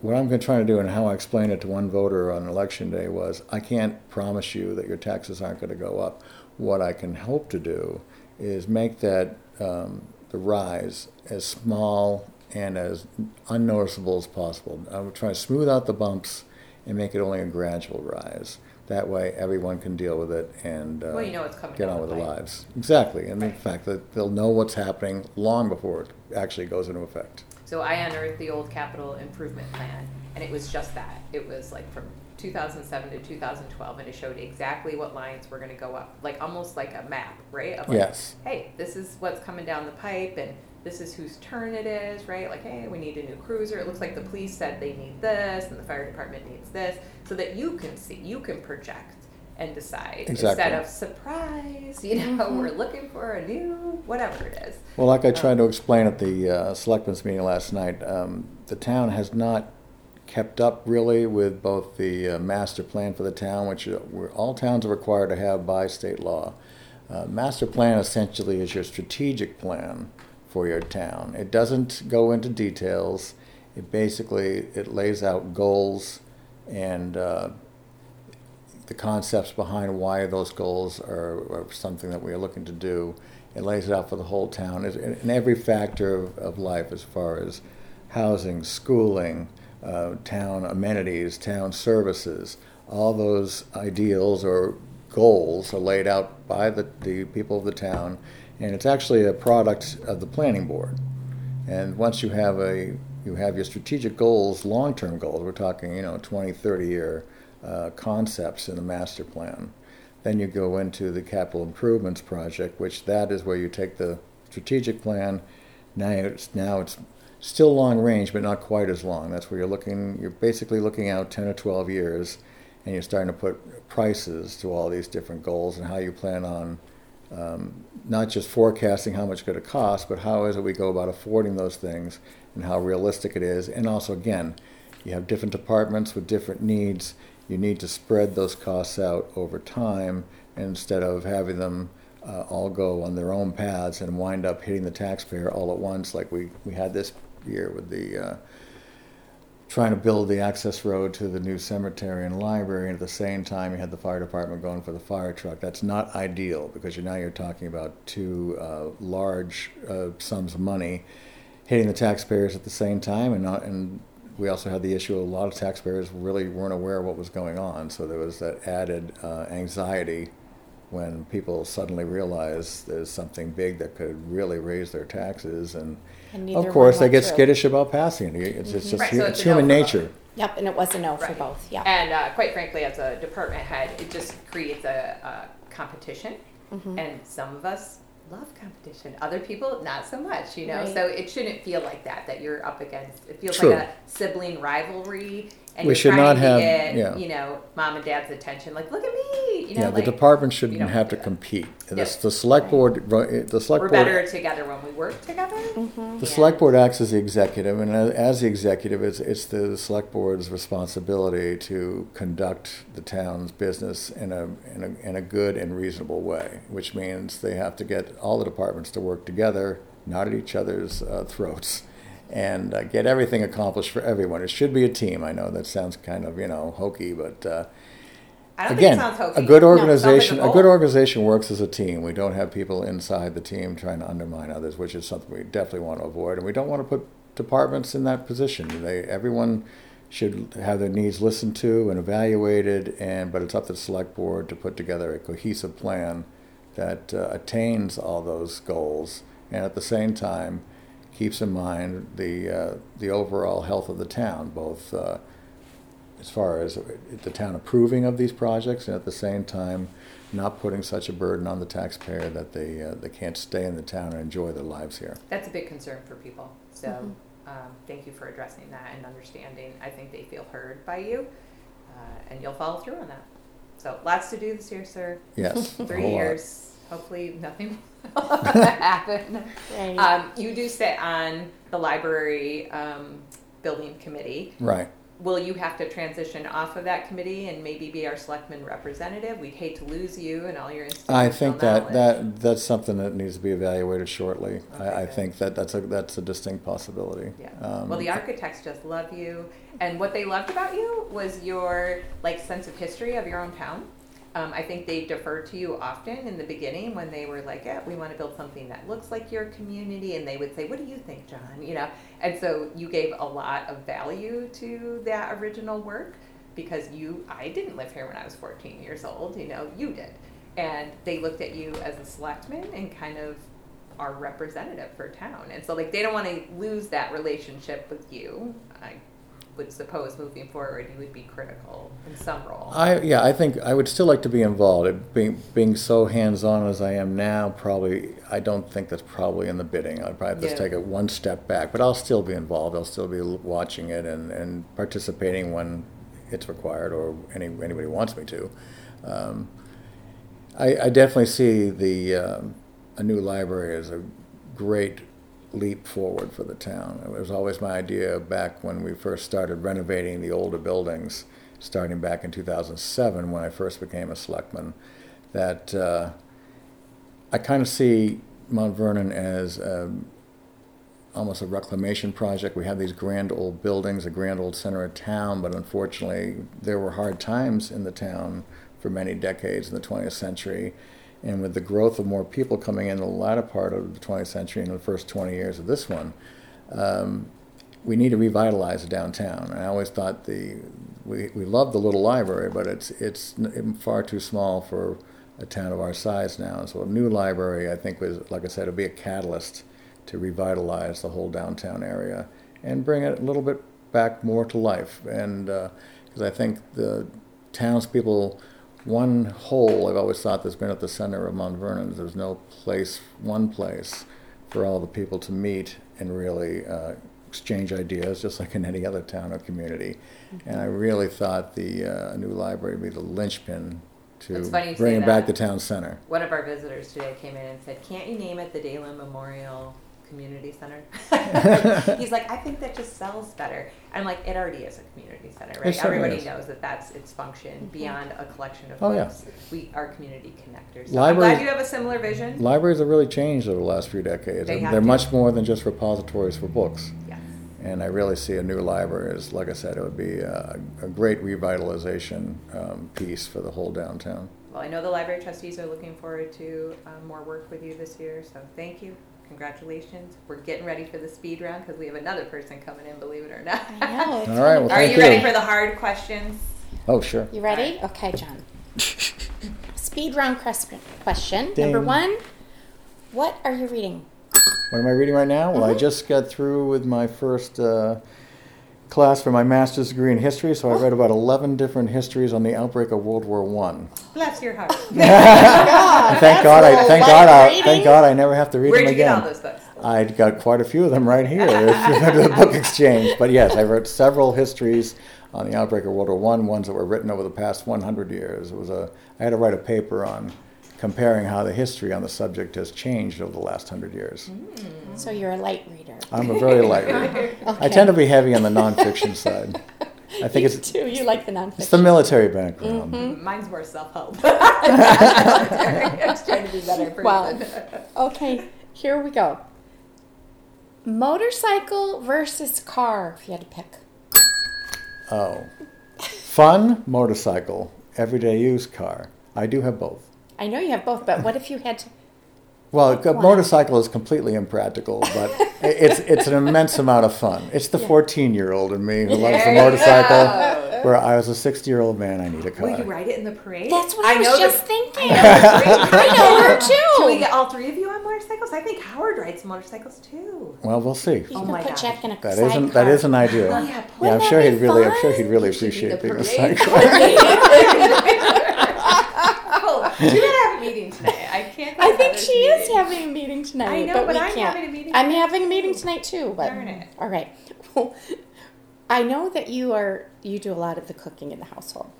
S5: what I'm going to try to do and how I explained it to one voter on election day was I can't promise you that your taxes aren't going to go up. What I can hope to do is make that um, the rise as small and as unnoticeable as possible. I would try to smooth out the bumps and make it only a gradual rise. That way, everyone can deal with it and uh,
S1: Well, you know it's coming
S5: get on with their lives. Exactly, and the fact that they'll know what's happening long before it actually goes into effect.
S1: So I unearthed the old capital improvement plan, and it was just that. It was like from 2007 to 2012, and it showed exactly what lines were going to go up, like almost like a map, right? Of like,
S5: Yes.
S1: Hey, this is what's coming down the pipe, and this is whose turn it is, right? Like, hey, we need a new cruiser. It looks like the police said they need this, and the fire department needs this, so that you can see, you can project and decide
S5: Exactly.
S1: instead of surprise. You know, we're looking for a new whatever it is.
S5: Well, like I tried to explain at the uh, selectmen's meeting last night, um, the town has not kept up really with both the uh, master plan for the town, which uh, all towns are required to have by state law. Uh, master plan essentially is your strategic plan for your town. It doesn't go into details. It basically it lays out goals and uh, the concepts behind why those goals are, are something that we are looking to do. It lays it out for the whole town in, every factor of, of life, as far as housing, schooling, uh, town amenities, town services. All those ideals or goals are laid out by the, the people of the town, and it's actually a product of the planning board. And once you have a you have your strategic goals, long-term goals. We're talking, you know, 20, 30 year uh, concepts in the master plan. Then you go into the capital improvements project, which that is where you take the strategic plan. Now it's now it's still long range, but not quite as long. That's where you're looking. You're basically looking out 10 or 12 years, and you're starting to put prices to all these different goals and how you plan on um, not just forecasting how much it's going to cost, but how is it we go about affording those things and how realistic it is. And also, again, you have different departments with different needs. You need to spread those costs out over time instead of having them uh, all go on their own paths and wind up hitting the taxpayer all at once, like we, we had this year with the uh, trying to build the access road to the new cemetery and library, and at the same time, you had the fire department going for the fire truck. That's not ideal because you're now you're talking about two uh, large uh, sums of money hitting the taxpayers at the same time, and not and we also had the issue a lot of taxpayers really weren't aware of what was going on, so there was that added uh, anxiety when people suddenly realize there's something big that could really raise their taxes and.
S2: And
S5: Of course,
S2: one
S5: they
S2: went
S5: get
S2: through.
S5: skittish about passing it. It's, it's just
S1: Right,
S5: hu-
S1: so
S5: it's
S1: it's a no
S5: human
S1: for both.
S5: nature.
S2: Yep, and it was a no for
S1: Right.
S2: both, yeah.
S1: And uh, quite frankly, as a department head, it just creates a, a competition.
S2: Mm-hmm.
S1: And some of us love competition. Other people, not so much, you know?
S2: Right.
S1: So it shouldn't feel like that, that you're up against. It feels
S5: True.
S1: like a sibling rivalry. And
S5: We
S1: you're
S5: should not
S1: to
S5: have-
S1: get,
S5: yeah.
S1: you know, mom and dad's attention. Like, look at me, you know?
S5: Yeah, the
S1: like,
S5: department shouldn't have to
S1: that.
S5: compete. The,
S1: Yes.
S5: the select board, the select
S1: We're
S5: board,
S1: better together when we work together.
S2: Mm-hmm.
S5: the select board acts as the executive, and as, as the executive, it's, it's the select board's responsibility to conduct the town's business in a, in a, in a good and reasonable way, which means they have to get all the departments to work together, not at each other's uh, throats, and uh, get everything accomplished for everyone. It should be a team. I know that sounds kind of, you know, hokey, but, uh,
S1: I don't
S5: Again,
S1: think it sounds hokey.
S5: a good
S1: No, like
S5: organization, a good organization works as a team. We don't have people inside the team trying to undermine others, which is something we definitely want to avoid. And we don't want to put departments in that position. They, everyone should have their needs listened to and evaluated, and but it's up to the select board to put together a cohesive plan that uh, attains all those goals, and at the same time keeps in mind the uh, the overall health of the town, both. Uh, as far as the town approving of these projects and at the same time not putting such a burden on the taxpayer that they, uh, they can't stay in the town and enjoy their lives here.
S1: That's a big concern for people. So
S2: Mm-hmm.
S1: um, thank you for addressing that and understanding. I think they feel heard by you, uh, and you'll follow through on that. So lots to do this year, sir.
S5: Yes.
S1: Three
S5: years. lot.
S1: Years. Hopefully, nothing will happen.
S2: Right.
S1: Um, you do sit on the library um, building committee.
S5: Right.
S1: Will you have to transition off of that committee and maybe be our selectman representative? We'd hate to lose you and all your institutional
S5: I think that,
S1: knowledge.
S5: that, that's something that needs to be evaluated shortly.
S1: Okay,
S5: I, I
S1: good.
S5: think that that's a, that's a distinct possibility.
S1: Yeah.
S5: Um,
S1: well, the architects just love you, and what they loved about you was your like sense of history of your own town. Um, I think they deferred to you often in the beginning when they were like, "Yeah, we want to build something that looks like your community," and they would say, "What do you think, John?" You know, and so you gave a lot of value to that original work because you, I didn't live here when I was 14 years old. You know, you did, and they looked at you as a selectman and kind of our representative for town. And so like they don't want to lose that relationship with you. I would suppose moving forward you would be critical in some role.
S5: I yeah, I think I would still like to be involved. It, being being so hands on as I am now, probably I don't think that's probably in the bidding. I'd probably just
S1: Yeah.
S5: take it one step back, but I'll still be involved. I'll still be watching it and, and participating when it's required or any anybody wants me to. Um, I, I definitely see the um, a new library as a great leap forward for the town. It was always my idea back when we first started renovating the older buildings, starting back in 2007 when I first became a selectman, that uh, I kind of see Mount Vernon as um, almost a reclamation project. We have these grand old buildings, a grand old center of town, but unfortunately, there were hard times in the town for many decades in the 20th century. And with the growth of more people coming in the latter part of the 20th century and the first 20 years of this one, um, we need to revitalize downtown. And I always thought the we, we love the little library, but it's it's far too small for a town of our size now. So a new library, I think, was like I said, it'll be a catalyst to revitalize the whole downtown area and bring it a little bit back more to life. And because I think the townspeople, one whole, I've always thought that's been at the center of Mount Vernon. There's no place, one place, for all the people to meet and really uh, exchange ideas, just like in any other town or community. And I really thought the uh, new library would be the linchpin to
S1: It's funny you
S5: bringing back the town center.
S1: One of our visitors today came in and said, "Can't you name it the Daland Memorial community center. He's like, I think that just sells better. I'm like, it already is a community center, right?
S5: It certainly
S1: Everybody
S5: is.
S1: knows that that's its function beyond a collection of
S5: Oh, yeah.
S1: books. We are community connectors. So I'm glad you have a similar vision.
S5: Libraries have really changed over the last few decades.
S1: They have
S5: They're
S1: to.
S5: much more than just repositories for books.
S1: Yes.
S5: And I really see a new library as, like I said, it would be a, a great revitalization um, piece for the whole downtown.
S1: Well, I know the library trustees are looking forward to um, more work with you this year, so thank you. Congratulations. We're getting ready for the speed round because we have another person coming in, believe it or not.
S2: I know.
S5: All right,
S2: fun.
S5: well,
S1: Are
S5: thank
S1: you ready for the hard questions?
S5: Oh, sure.
S2: You ready? Okay, John. Speed round question. Question number one. What are you reading?
S5: What am I reading right now? Well, I just got through with my first uh, class for my master's degree in history, so I read about 11 different histories on the outbreak of World War One.
S1: Bless your heart.
S5: And thank God, I thank God, I thank God, I never have to read
S1: Where'd
S5: them
S1: you get all
S5: again.
S1: those books?
S5: I got quite a few of them right here at the book exchange. But yes, I wrote several histories on the outbreak of World War One, ones that were written over the past 100 years. It was a I had to write a paper on comparing how the history on the subject has changed over the last hundred years. Mm.
S2: So you're a light reader.
S5: I'm a very light reader. I tend to be heavy on the nonfiction side. I think
S2: You
S5: it's
S2: too. You like the nonfiction.
S5: it's the military background. Mm-hmm.
S1: Mm, mine's more self-help. I'm trying to be better person.
S2: Wow. Okay, here we go. Motorcycle versus car, if you had to pick.
S5: Oh, fun motorcycle, everyday use car. I do have both.
S2: I know you have both, but what if you had to?
S5: Well, a motorcycle is completely impractical, but it's it's an immense amount of fun. It's the 14 year old in me who loves the motorcycle. Where I was a 60 year old man, I need a car.
S1: Will you ride it in the parade?
S2: That's what I, was
S1: know
S2: just
S1: the-
S2: thinking.
S1: I
S2: I know her
S1: Can we get all three of you on motorcycles? I think Howard rides motorcycles too.
S5: Well, we'll see.
S2: You
S1: Oh
S2: can
S1: my
S2: put
S1: God.
S2: Jack in a
S5: That
S2: sidecar.
S5: isn't that is an idea.
S1: Oh, yeah,
S5: yeah, I'm sure he'd
S2: be
S5: really I'm sure he'd really
S1: He should be
S5: appreciate being a
S1: parade
S5: cyclist.
S1: Oh, you're gonna have a meeting tonight. I can't. go
S2: I
S1: to
S2: think
S1: Heather's
S2: she is having a meeting tonight.
S1: I know,
S2: but,
S1: but
S2: we
S1: I'm
S2: can't.
S1: having a meeting
S2: I'm
S1: tonight,
S2: having a meeting
S1: too.
S2: tonight too. But
S1: Darn it.
S2: all right. I know that you are you do a lot of the cooking in the household.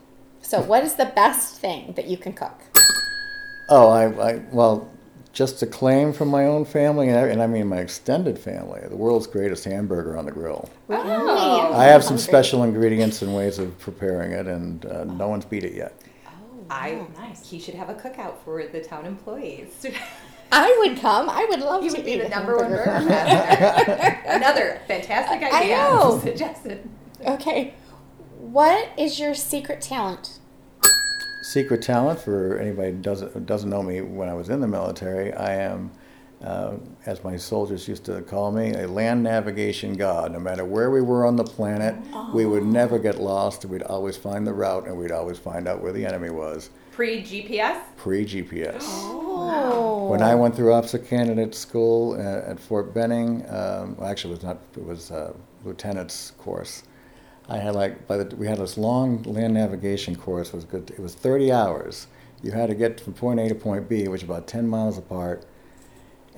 S2: So, what is the best thing that you can cook?
S5: Oh, I, I well, just a claim from my own family, and I, and I mean my extended family, the world's greatest hamburger on the grill.
S2: Oh.
S5: I have some
S2: Hungry.
S5: special ingredients and ways of preparing it, and uh, no one's beat it yet.
S1: I oh, nice. He should have a cookout for the town employees.
S2: I would come. I would love
S1: You
S2: to
S1: would
S2: be
S1: be the
S2: the
S1: number one
S2: hamburger.
S1: burger master. Another fantastic
S2: I
S1: idea
S2: know.
S1: suggested.
S2: Okay. What is your secret talent?
S5: Secret talent for anybody who doesn't who doesn't know me. When I was in the military, I am, uh, as my soldiers used to call me, a land navigation god. No matter where we were on the planet, we would never get lost. We'd always find the route, and we'd always find out where the enemy was.
S1: Pre GPS.
S5: Pre GPS.
S2: Oh.
S5: When I went through officer candidate school at, at Fort Benning, um, well, actually, it was not. It was uh, lieutenant's course. I had like by the we had this long land navigation course. It was good. It was 30 hours. You had to get from point A to point B, which is about 10 miles apart.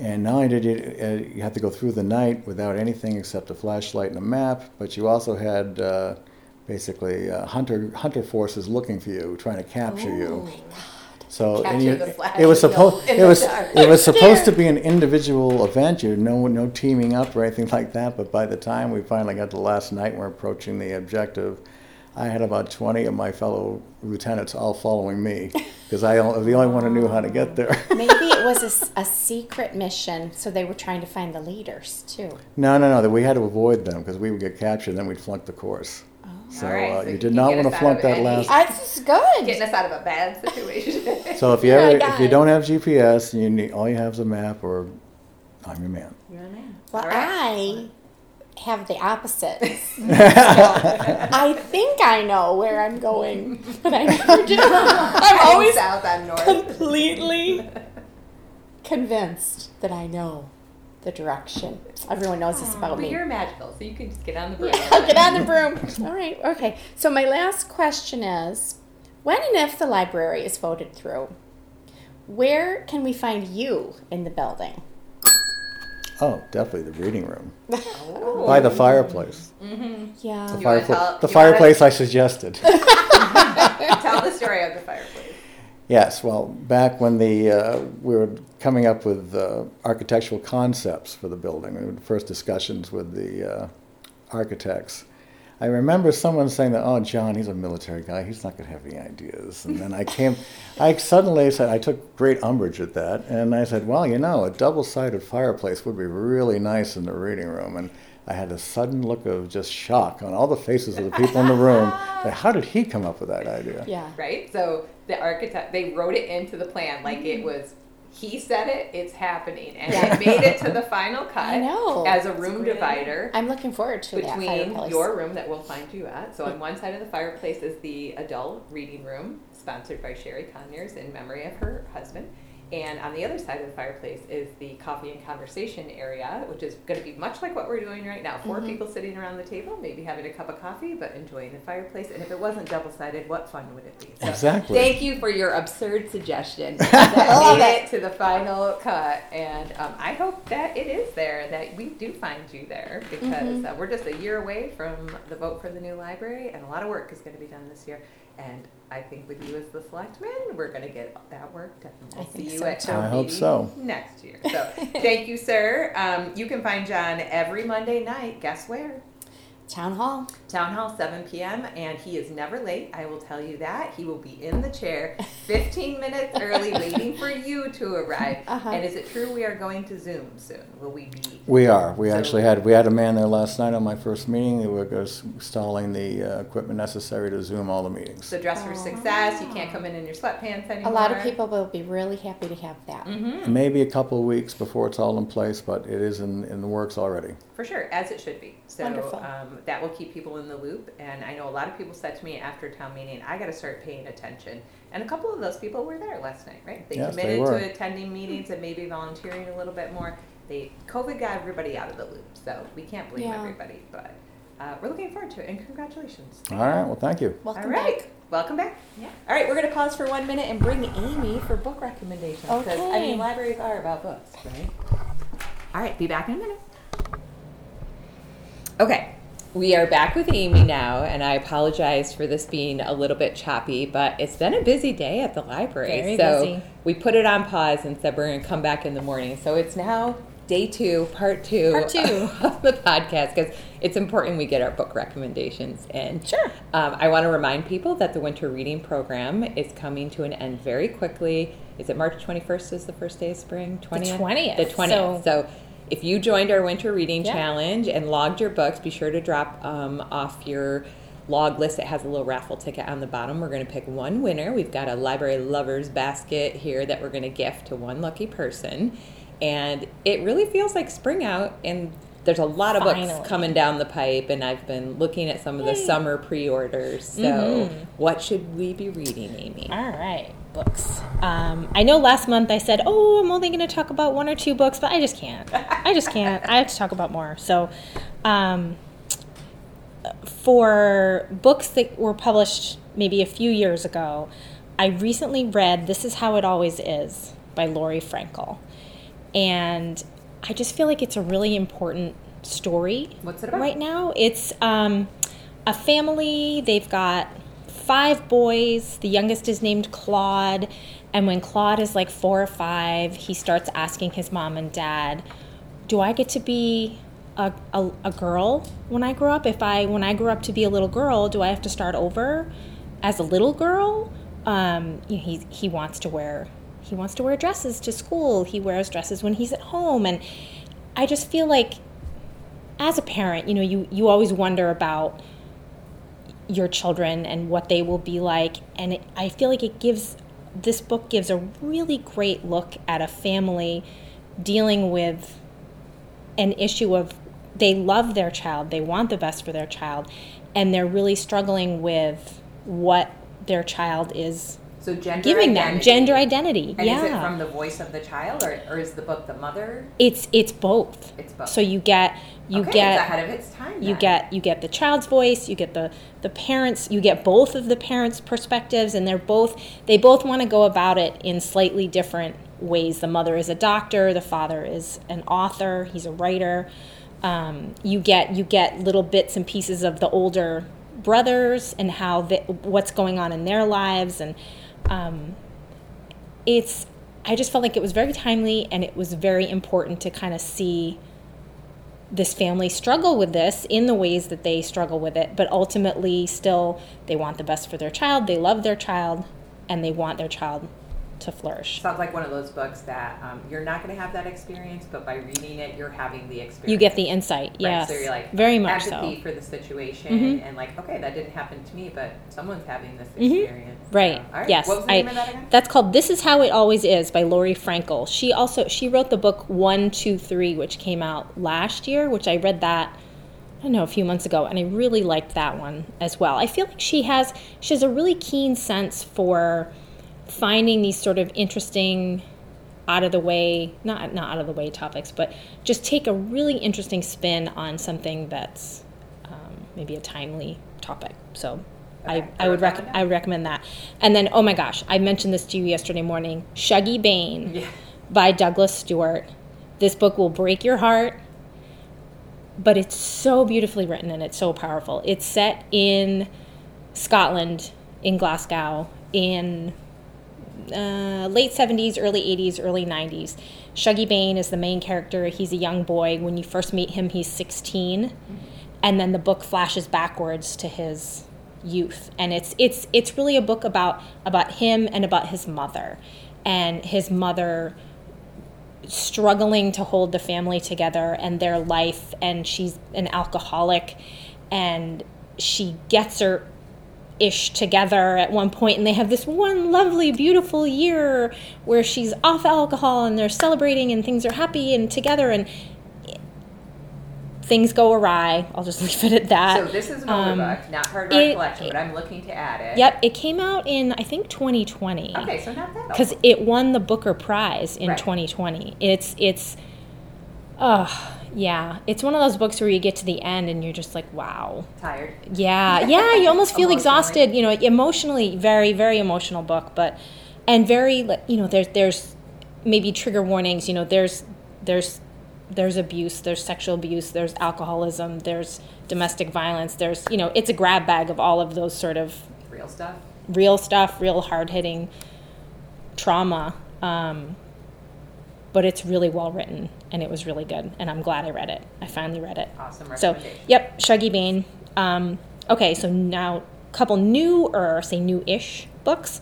S5: And not only did you uh, you had to go through the night without anything except a flashlight and a map, but you also had uh, basically uh, hunter hunter forces looking for you, trying to capture you. So
S1: Capture
S5: and you,
S1: the flash
S5: it was
S1: in the-
S5: supposed
S1: in
S5: it
S1: the
S5: was
S1: dark.
S5: it was supposed to be an individual event. You no no teaming up or anything like that. But by the time we finally got to the last night, we're approaching the objective. I had about twenty of my fellow lieutenants all following me because I was the only one who knew how to get there.
S2: Maybe it was a secret mission, so they were trying to find the leaders too.
S5: no, no, no. That we had to avoid them because we would get captured, and then we'd flunk the course. So
S1: All right,
S5: uh,
S1: so
S5: you
S1: you
S5: did
S1: can
S5: not want to flunk that
S1: any-
S5: last.
S2: I, this good.
S1: Getting us out of a bad situation.
S5: So if you ever if you don't have GPS, and you need all you have is a map or I'm your man.
S1: You're a man.
S2: Well,
S1: All right.
S2: I have the opposite. I think I know where I'm going, but I never do. I'm always
S1: south on north.
S2: completely convinced that I know the direction. Everyone knows this about
S1: But
S2: me.
S1: you're magical, so you can just get on the broom.
S2: Yeah, I'll get on the broom. All right, okay. So my last question is, when and if the library is voted through, where can we find you in the building?
S5: Oh, definitely the reading room
S1: Oh.
S5: by the fireplace.
S2: Yeah.
S5: The,
S1: You wanna
S5: fireplace,
S1: tell-
S5: the
S1: you wanna-
S5: I suggested.
S1: Tell the story of the fireplace.
S5: Yes, well, back when the uh, we were coming up with uh, architectural concepts for the building, we had first discussions with the uh, architects. I remember someone saying that, "Oh, John, he's a military guy. He's not going to have any ideas." And then I came, I suddenly said, I took great umbrage at that, and I said, "Well, you know, a double-sided fireplace would be really nice in the reading room." And I had a sudden look of just shock on all the faces of the people in the room. Like, How did he come up with that idea?
S2: Yeah.
S1: right? So the architect, they wrote it into the plan like
S2: Mm-hmm.
S1: it was. He said it, it's happening, and it made it to the final cut
S2: I know.
S1: as a room divider
S2: I'm looking forward to
S1: between your room that we'll find you at. So on one side of the fireplace is the adult reading room, sponsored by Sherry Conyers in memory of her husband. And on the other side of the fireplace is the coffee and conversation area, which is going to be much like what we're doing right now. 4 people sitting around the table, maybe having a cup of coffee, but enjoying the fireplace. And if it wasn't double sided, what fun would it be? So
S5: Exactly.
S1: Thank you for your absurd suggestion that made it to the final cut. And um, I hope that it is there, that we do find you there, because uh, we're just a year away from the vote for the new library, and a lot of work is going to be done this year. And I think with you as the selectman, we're going to get that work done. We'll
S2: I think
S1: see you
S2: so,
S1: at
S2: too.
S1: town
S5: I hope
S1: meeting
S5: so.
S1: next year. So thank you, sir. Um, you can find John every Monday night. Guess where?
S2: Town hall.
S1: Town Hall, 7 p.m., and he is never late. I will tell you that. He will be in the chair 15 minutes early, waiting for you to arrive.
S2: Uh-huh.
S1: And is it true we are going to Zoom soon? Will we be?
S5: We are. We
S1: So-
S5: actually had we had a man there last night on my first meeting. They were installing the uh, equipment necessary to Zoom all the meetings.
S1: So dress for success. You can't come in in your sweatpants anymore.
S2: A lot of people will be really happy to have that.
S1: Mm-hmm.
S5: Maybe a couple of weeks before it's all in place, but it is in, in the works already.
S1: For sure, as it should be. So
S2: Wonderful.
S1: um, that will keep people in the loop. And I know a lot of people said to me after town meeting, I got to start paying attention. And a couple of those people were there last night, right? They
S5: Yes, they
S1: committed
S5: were.
S1: to attending meetings and maybe volunteering a little bit more. They COVID got everybody out of the loop, so we can't blame
S2: Yeah.
S1: everybody. But uh, we're looking forward to it, and congratulations.
S5: All right. Well, thank you.
S2: Welcome
S1: All right,
S2: back.
S1: welcome back. Yeah. All right, we're gonna pause for one minute and bring Amy for book recommendations because I mean, libraries are about books, right? All right, be back in a minute. Okay, we are back with Amy now, and I apologize for this being a little bit choppy, but it's been a busy day at the library.
S3: Very
S1: so
S3: busy.
S1: we put it on pause and said we're going to come back in the morning. So it's now day two, part two,
S3: Part two.
S1: of the podcast because it's important we get our book recommendations in.
S3: Sure.
S1: Um, I want to remind people that the winter reading program is coming to an end very quickly. Is it March 21st is the first day of spring? 20th?
S3: 20th,
S1: The 20th.
S3: so-
S1: So, if you joined our winter reading
S3: Yeah.
S1: challenge and logged your books, be sure to drop um, off your log list. It has a little raffle ticket on the bottom. We're going to pick one winner. We've got a library lovers basket here that we're going to gift to one lucky person. And it really feels like spring out, and there's a lot of
S3: Finally.
S1: books coming down the pipe. And I've been looking at some of the
S3: Yay.
S1: summer pre-orders. So,
S3: Mhm.
S1: what should we be reading, Amy?
S3: All right, books. Um, I know last month I said, "Oh, I'm only going to talk about one or two books," but I just can't. I just can't. I have to talk about more. So, um, for books that were published maybe a few years ago, I recently read "This Is How It Always Is" by Laurie Frankel, and I just feel like it's a really important story.
S1: What's it about?
S3: Right now, it's um, a family. They've got five boys. The youngest is named Claude. And when Claude is like four or five, he starts asking his mom and dad, Do I get to be a, a, a girl when I grow up? If I, when I grow up to be a little girl, do I have to start over as a little girl? Um, you know, he, he wants to wear he wants to wear dresses to school. He wears dresses when he's at home. And I just feel like as a parent, you know, you, you always wonder about your children and what they will be like. And it, I feel like it gives, this book gives a really great look at a family dealing with an issue of they love their child, they want the best for their child, and they're really struggling with what their child is
S1: So gender
S3: giving them gender identity.
S1: And
S3: yeah.
S1: is it from the voice of the child, or, or is the book the mother?
S3: it's it's both.
S1: It's both.
S3: So you get you
S1: okay,
S3: get
S1: ahead of its time.
S3: you get you get the child's voice you get the the parents you get both of the parents perspectives and they're both they both want to go about it in slightly different ways the mother is a doctor the father is an author he's a writer um, you get you get little bits and pieces of the older brothers and how they, what's going on in their lives and um, it's I just felt like it was very timely and it was very important to kind of see this family struggle with this in the ways that they struggle with it, but ultimately still they want the best for their child, they love their child, and they want their child to flourish.
S1: Sounds like one of those books that um, you're not going to have that experience, but by reading it, you're having the experience.
S3: You get the insight,
S1: Right,
S3: yes.
S1: So you're like
S3: very much
S1: empathy
S3: so.
S1: for the situation,
S3: Mhm.
S1: and like, okay, that didn't happen to me, but someone's having this
S3: Mhm.
S1: experience.
S3: Right.
S1: So, right.
S3: Yes.
S1: What was the
S3: I-
S1: name of that again?
S3: That's called "This Is How It Always Is" by Laurie Frankel. She also she wrote the book One, Two, Three, which came out last year. Which I read that I don't know a few months ago, and I really liked that one as well. I feel like she has she has a really keen sense for finding these sort of interesting out of the way not not out of the way topics but just take a really interesting spin on something that's um, maybe a timely topic. So
S1: Okay,
S3: I, I would rec- I would recommend that. And then oh my gosh I mentioned this to you yesterday morning Shuggie Bain
S1: Yeah.
S3: by Douglas Stuart. This book will break your heart but it's so beautifully written and it's so powerful. It's set in Scotland in Glasgow in uh, late 70s, early 80s, early 90s. Shuggie Bain is the main character. He's a young boy. When you first meet him, he's 16, and then the book flashes backwards to his youth, and it's it's it's really a book about about him and about his mother, and his mother struggling to hold the family together and their life, and she's an alcoholic, and she gets her ish together at one point and they have this one lovely beautiful year where she's off alcohol and they're celebrating and things are happy and together and things go awry i'll just leave it at that
S1: So this is an older
S3: Um,
S1: book, not part of
S3: it-
S1: our collection, but I'm looking to add it.
S3: yep it came out in i think 2020
S1: Okay, so not that
S3: because it won the Booker Prize in
S1: Right.
S3: 2020. It's it's, oh yeah, it's one of those books where you get to the end and you're just like, wow,
S1: tired.
S3: yeah, yeah, you almost feel exhausted. You know, emotionally, very very emotional book, but and very like you know there's there's maybe trigger warnings. You know, there's there's there's abuse, there's sexual abuse, there's alcoholism, there's domestic violence, there's you know it's a grab bag of all of those sort of
S1: Real stuff.
S3: real stuff, real hard hitting trauma. Um, but it's really well written and it was really good. And I'm glad I read it. I finally read it.
S1: Awesome
S3: So, yep, Shuggie Bain. Um, okay, so now a couple new or say new ish books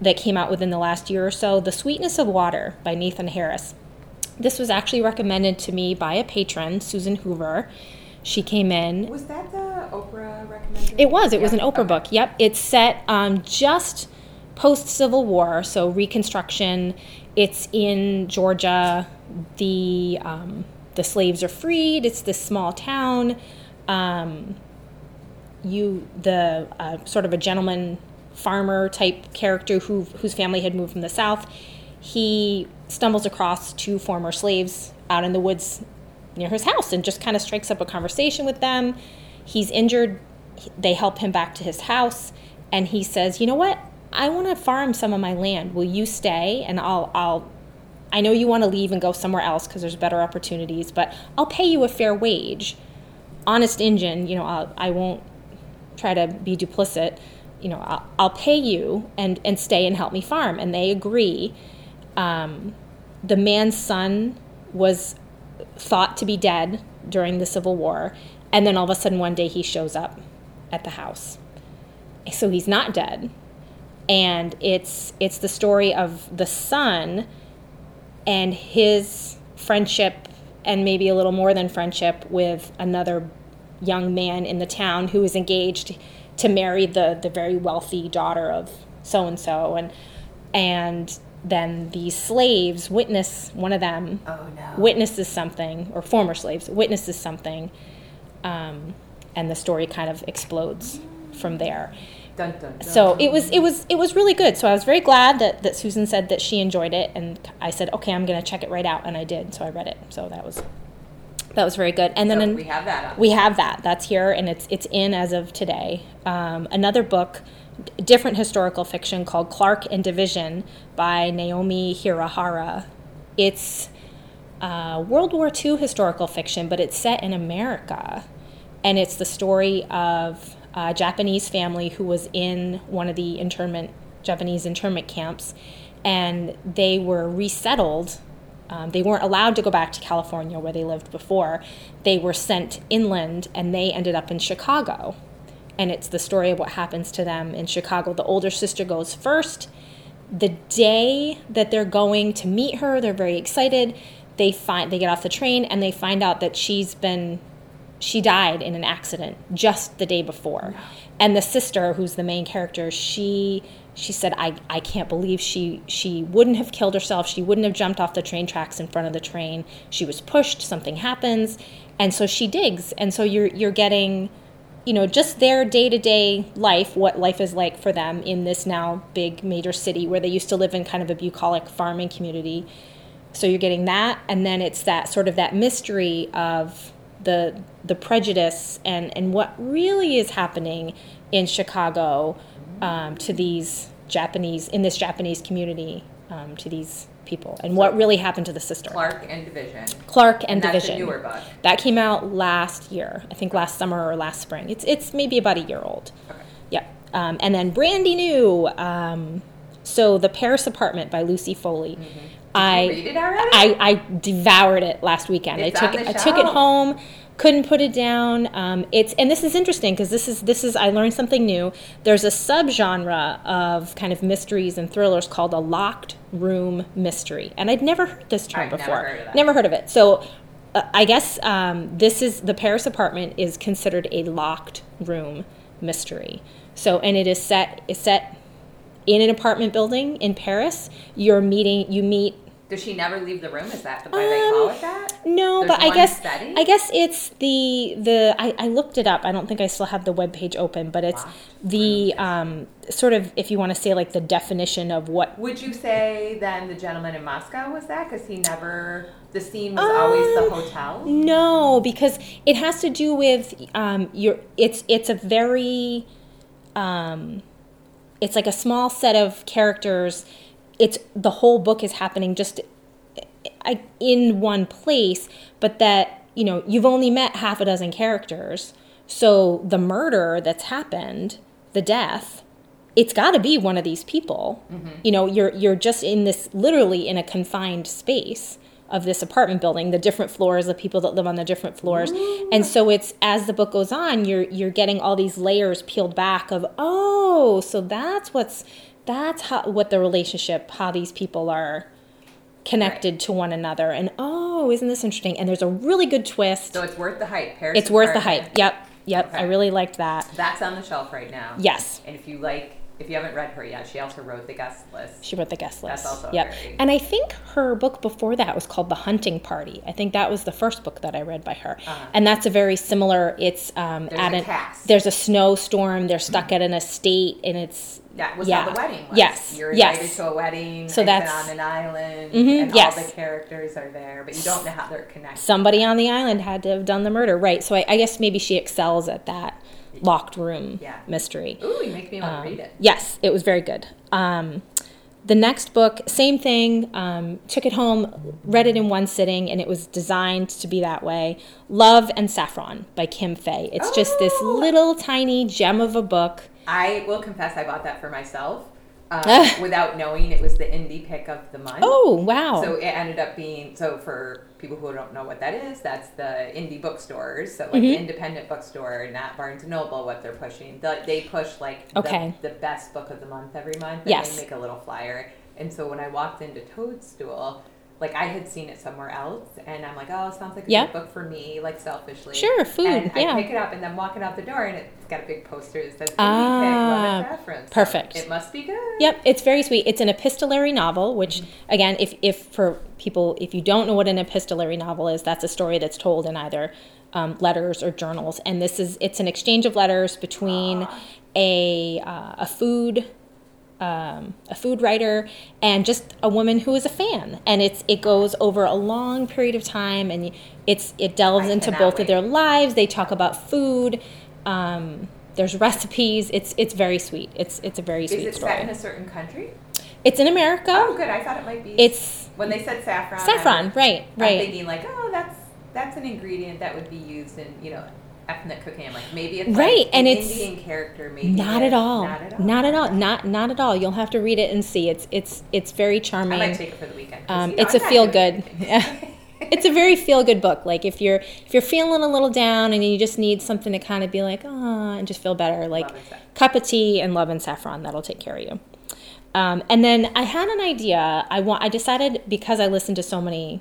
S3: that came out within the last year or so The Sweetness of Water by Nathan Harris. This was actually recommended to me by a patron, Susan Hoover. She came in
S1: Was that the Oprah recommendation?
S3: it was. It was an Oprah
S1: okay.
S3: book. Yep. It's set um, just post Civil War, so Reconstruction. It's in Georgia. The um, the slaves are freed. It's this small town. Um, you the uh, sort of a gentleman farmer type character who whose family had moved from the south. He stumbles across two former slaves out in the woods near his house and just kind of strikes up a conversation with them. He's injured. They help him back to his house, and he says, "You know what? I want to farm some of my land. Will you stay? And I'll I'll I know you want to leave and go somewhere else because there's better opportunities, but I'll pay you a fair wage. Honest Injun, you know, I'll, I won't try to be duplicit. You know, I'll, I'll pay you and, and stay and help me farm. And they agree. Um, the man's son was thought to be dead during the Civil War. And then all of a sudden, one day, he shows up at the house. So he's not dead. And it's it's the story of the son and his friendship and maybe a little more than friendship with another young man in the town who is engaged to marry the the very wealthy daughter of so and so and and then these slaves witness one of them
S1: Oh no.
S3: witnesses something or former slaves witnesses something um, and the story kind of explodes from there
S1: Dun, dun, dun.
S3: so it was it was it was really good. So i was very glad that, that susan said that she enjoyed it and i said okay i'm going to check it right out and i did so i read it. So that was that was very good. And then
S1: So
S3: in-
S1: we have that up.
S3: we have that. That's here and it's it's in as of today. Um, another book different historical fiction called clark and division by naomi hirahara. It's uh, world war ii historical fiction but it's set in america and it's the story of a japanese family who was in one of the internment japanese internment camps and they were resettled. Um, they weren't allowed to go back to California where they lived before. They were sent inland, and they ended up in Chicago. And it's the story of what happens to them in Chicago. The older sister goes first. The day that they're going to meet her, they're very excited. They find they get off the train and they find out that she's been she died in an accident just the day before. And the sister, who's the main character, she she said, I, I can't believe she she wouldn't have killed herself. She wouldn't have jumped off the train tracks in front of the train. She was pushed, something happens. And so she digs. And so you're you're getting, you know, just their day to day life, what life is like for them in this now big major city where they used to live in kind of a bucolic farming community. So you're getting that, and then it's that sort of that mystery of the the prejudice and and what really is happening in Chicago um, to these Japanese in this Japanese community um, to these people and what really happened to the sister
S1: Clark and Division.
S3: Clark and,
S1: And
S3: Division. That came out last year, I think last summer or last spring. It's it's maybe about a year old.
S1: Okay.
S3: Yep. Um, and then brandy new. Um, so the Paris Apartment by Lucy Foley. I
S1: read it already?
S3: I, I devoured it last weekend.
S1: It's
S3: I took it, I took it home. Couldn't put it down. Um, it's and this is interesting because this is this is I learned something new. There's a subgenre of kind of mysteries and thrillers called a locked room mystery, and I'd never heard this term
S1: I've never
S3: before.
S1: heard of that.
S3: Never heard of it. So uh, I guess um, this is the Paris apartment is considered a locked room mystery. So and it is set is set in an apartment building in Paris. You're meeting you meet
S1: Does she never leave the room? Is that the why they call it that?
S3: no,
S1: There's
S3: but I guess
S1: setting?
S3: I guess it's the the I, I looked it up. I don't think I still have the web page open, but it's
S1: Wow.
S3: the um, sort of if you want to say like the definition of what
S1: Would you say then the gentleman in Moscow was that? Because he never, the scene was always the
S3: Um,
S1: hotel.
S3: No, because it has to do with um, your. It's it's a very, um, it's like a small set of characters. It's the whole book is happening just in one place, but that you know you've only met half a dozen characters. So the murder that's happened, the death, it's got to be one of these people. Mm-hmm. You know, you're you're just in this literally in a confined space of this apartment building, the different floors, the people that live on the different floors. And so it's as the book goes on, you're you're getting all these layers peeled back of, oh, so that's what's that's how what the relationship, how these people are connected to one another. And oh, isn't this interesting? And there's a really good twist.
S1: So it's worth the hype. Paris
S3: It's worth the hype. Yep. Yep. I really liked that.
S1: That's on the shelf right now.
S3: Yes.
S1: And if you like, if you haven't read her yet, she also wrote the guest list.
S3: She wrote the guest list.
S1: That's also
S3: yep.
S1: very-
S3: And I think her book before that was called The Hunting Party. I think that was the first book that I read by her.
S1: Uh-huh.
S3: And that's a very similar. It's um,
S1: There's
S3: at
S1: a
S3: an
S1: cast.
S3: there's a snowstorm. They're stuck at an estate, and it's
S1: That was
S3: yeah.
S1: how the wedding was.
S3: Yes.
S1: You're
S3: yes.
S1: invited to a wedding.
S3: So that's-
S1: on an island,
S3: Mhm,
S1: and
S3: yes.
S1: all the characters are there, but you don't know how they're connected.
S3: Somebody on the island had to have done the murder, right? So I, I guess maybe she excels at that locked room
S1: Yeah.
S3: mystery.
S1: Ooh, you make me want
S3: Um,
S1: to read it.
S3: Yes, it was very good. Um, the next book, same thing. Um, took it home, read it in one sitting, and it was designed to be that way. Love and Saffron by Kim Fay. It's just this
S1: Oh.
S3: little tiny gem of a book.
S1: I will confess, I bought that for myself um, without knowing it was the indie pick of the month.
S3: Oh wow!
S1: So it ended up being so for people who don't know what that is, that's the indie bookstores. So like
S3: Mm-hmm.
S1: the independent bookstore, not Barnes and Noble, what they're pushing. The, they push like
S3: Okay.
S1: the, the best book of the month every month. And
S3: Yes.
S1: They make a little flyer. And so when I walked into Toadstool, like I had seen it somewhere else, and I'm like, oh, it sounds like a
S3: Yeah.
S1: good book for me, like selfishly.
S3: Sure, food,
S1: And
S3: yeah.
S1: I pick it up, and then walking out the door, and it's got a big poster that says
S3: Ah,
S1: pick, love and saffron. So
S3: perfect.
S1: It must be good.
S3: Yep, it's very sweet. It's an epistolary novel, which
S1: Mm-hmm.
S3: again, if if for people if you don't know what an epistolary novel is, that's a story that's told in either um, letters or journals. And this is it's an exchange of letters between
S1: Ah.
S3: a uh, a food um, a food writer and just a woman who is a fan and it's it goes over a long period of time and it's it delves
S1: I
S3: into both
S1: wait.
S3: of their lives they talk about food um, there's recipes it's it's very sweet it's it's a very
S1: Is
S3: sweet Is
S1: it
S3: story
S1: set in a certain country?
S3: it's in america
S1: Oh, good. I thought it might be.
S3: it's
S1: when they said saffron.
S3: saffron
S1: I'm,
S3: right
S1: I'm
S3: right
S1: thinking like, oh, that's that's an ingredient that would be used in you know ethnic cooking. I'm like, maybe it's
S3: Right,
S1: like
S3: and
S1: an
S3: it's
S1: Indian character, maybe
S3: Not at all.
S1: Not at all.
S3: Not at all. Not not at all. You'll have to read it and see. It's it's it's very charming.
S1: I might take it for the weekend.
S3: Um,
S1: you know,
S3: it's a
S1: I'm not
S3: feel good. it's a very feel good book. Like if you're if you're feeling a little down and you just need something to kind of be like ah and just feel better, like
S1: Love and Saffron.
S3: cup of tea and love and saffron that'll take care of you. Um, and then I had an idea. I want. I decided because I listened to so many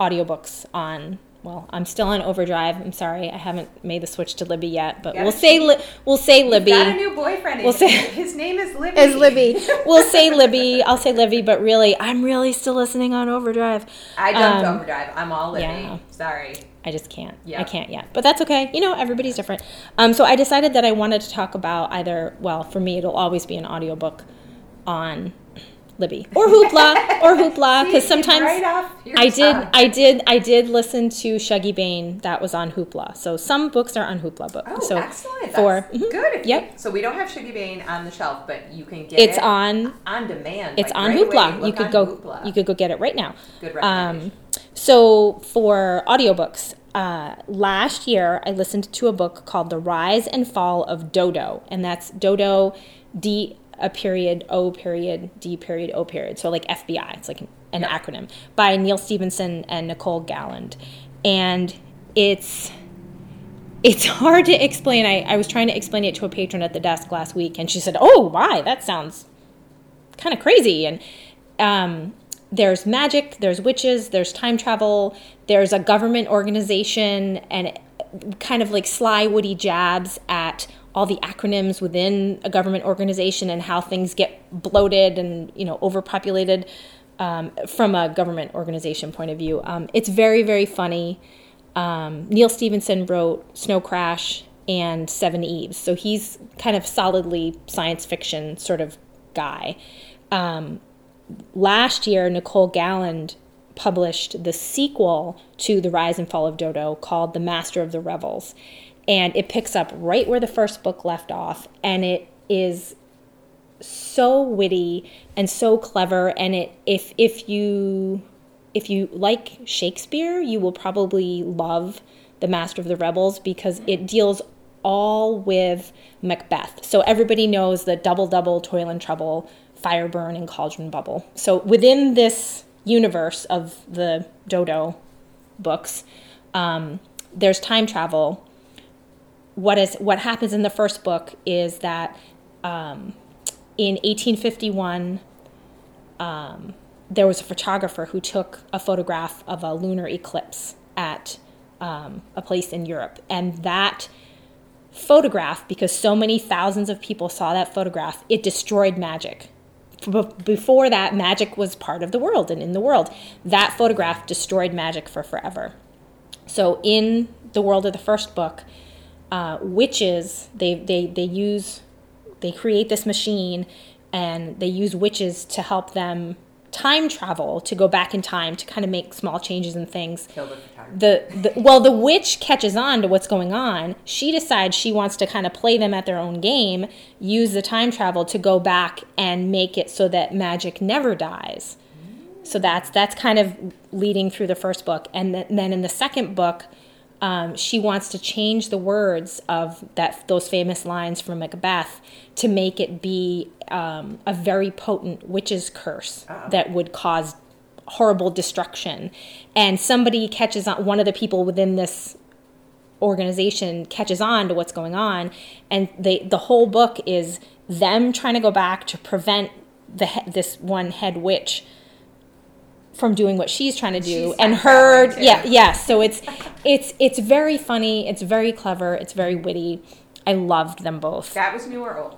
S3: audiobooks on. Well, I'm still on Overdrive. I'm sorry, I haven't made the switch to Libby yet, but we'll say li- we'll say Libby.
S1: Got a new boyfriend.
S3: We'll say-
S1: his name is Libby.
S3: As Libby, we'll say Libby. I'll say Libby, but really, I'm really still listening on Overdrive.
S1: I jumped
S3: Um,
S1: Overdrive. I'm all Libby.
S3: yeah.
S1: Sorry.
S3: I just can't.
S1: Yeah.
S3: I can't yet. But that's okay. You know, everybody's different. Um, so I decided that I wanted to talk about either, well, for me, it'll always be an audiobook on Libby or Hoopla or Hoopla because sometimes
S1: right
S3: I did. I did, I did listen to Shuggie Bain. That was on Hoopla. So some books are on Hoopla book.
S1: Oh,
S3: so
S1: excellent.
S3: For mhm.
S1: good. If
S3: Yep.
S1: You, so we don't have Shuggie Bain on the shelf, but you can get
S3: It's
S1: it
S3: on
S1: on demand.
S3: It's
S1: like,
S3: on
S1: right away.
S3: Hoopla. You could go.
S1: Hoopla.
S3: You could go get it right now.
S1: Good
S3: Um, so for audiobooks, uh, last year I listened to a book called "The Rise and Fall of Dodo," and that's Dodo, D a period O period D period O period. So like FBI. It's like an, an
S1: Yep.
S3: acronym by Neal Stephenson and Nicole Galland, and it's it's hard to explain. I, I was trying to explain it to a patron at the desk last week, and she said, "Oh, why? That sounds kind of crazy." And um, there's magic, there's witches, there's time travel, there's a government organization, and kind of like sly, witty jabs at all the acronyms within a government organization and how things get bloated and you know overpopulated um, from a government organization point of view. Um, it's very very funny. Um, Neal Stephenson wrote Snow Crash and Seveneves, so he's kind of solidly science fiction sort of guy. Um, last year, Nicole Galland published the sequel to The Rise and Fall of Dodo called The Master of the Revels. And it picks up right where the first book left off. And it is so witty and so clever. And it if if you if you like Shakespeare, you will probably love The Master of the Revels because it deals all with Macbeth. So everybody knows the double double toil and trouble, fire burn and cauldron bubble. So within this universe of the Dodo books, um, there's time travel. What is what happens in the first book is that um, in 1851 um, there was a photographer who took a photograph of a lunar eclipse at um, a place in Europe, and that photograph, because so many thousands of people saw that photograph, it destroyed magic. Before that, magic was part of the world and in the world. That photograph destroyed magic for forever. So in the world of the first book, uh, witches they, they they use they create this machine and they use witches to help them time travel to go back in time to kind of make small changes and things.
S1: Kill the
S3: the, the well the witch catches on to what's going on. She decides she wants to kind of play them at their own game use the time travel to go back and make it so that magic never dies. So that's that's kind of leading through the first book. And th- then in the second book um, she wants to change the words of that those famous lines from macbeth to make it be um, a very potent witch's curse that would cause horrible destruction. And somebody catches on one of the people within this organization catches on to what's going on and they the whole book is them trying to go back to prevent the this one head witch from doing what she's trying to do
S1: She's
S3: and her yeah yeah so it's it's it's very funny it's very clever it's very witty i loved them both
S1: That was new or old?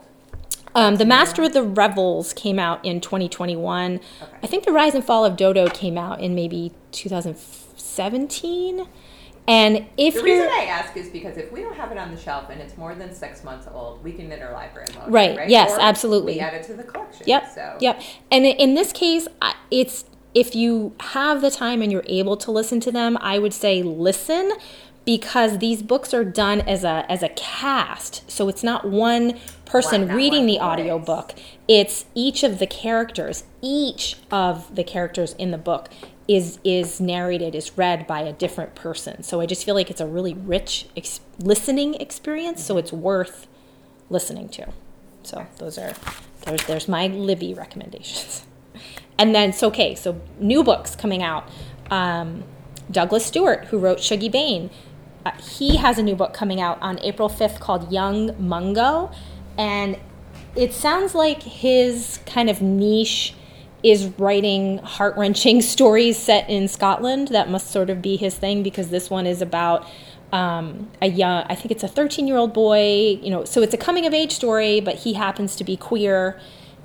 S3: um, the Master of the Revels came out in 2021.
S1: Okay.
S3: I think The Rise and Fall of Dodo came out in maybe 2017. And if
S1: The reason I ask is because if we don't have it on the shelf and it's more than six months old, we can interlibrary loan it,
S3: Right,
S1: right?
S3: yes,
S1: Or
S3: absolutely.
S1: We add it to the collection.
S3: Yep.
S1: So
S3: Yep. And in this case, it's if you have the time and you're able to listen to them, I would say listen. because these books are done as a as a cast. So it's not one person
S1: not
S3: reading the audiobook. It's each of the characters, each of the characters in the book is is narrated is read by a different person. So I just feel like it's a really rich ex- listening experience, so it's worth listening to. So those are there's there's my Libby recommendations. And then so okay, so new books coming out. Um, Douglas Stuart, who wrote Shuggie Bain, uh, he has a new book coming out on April fifth called Young Mungo, and it sounds like his kind of niche is writing heart wrenching stories set in Scotland. That must sort of be his thing because this one is about um, a young, I think it's a 13 year old boy, you know, so it's a coming of age story, but he happens to be queer.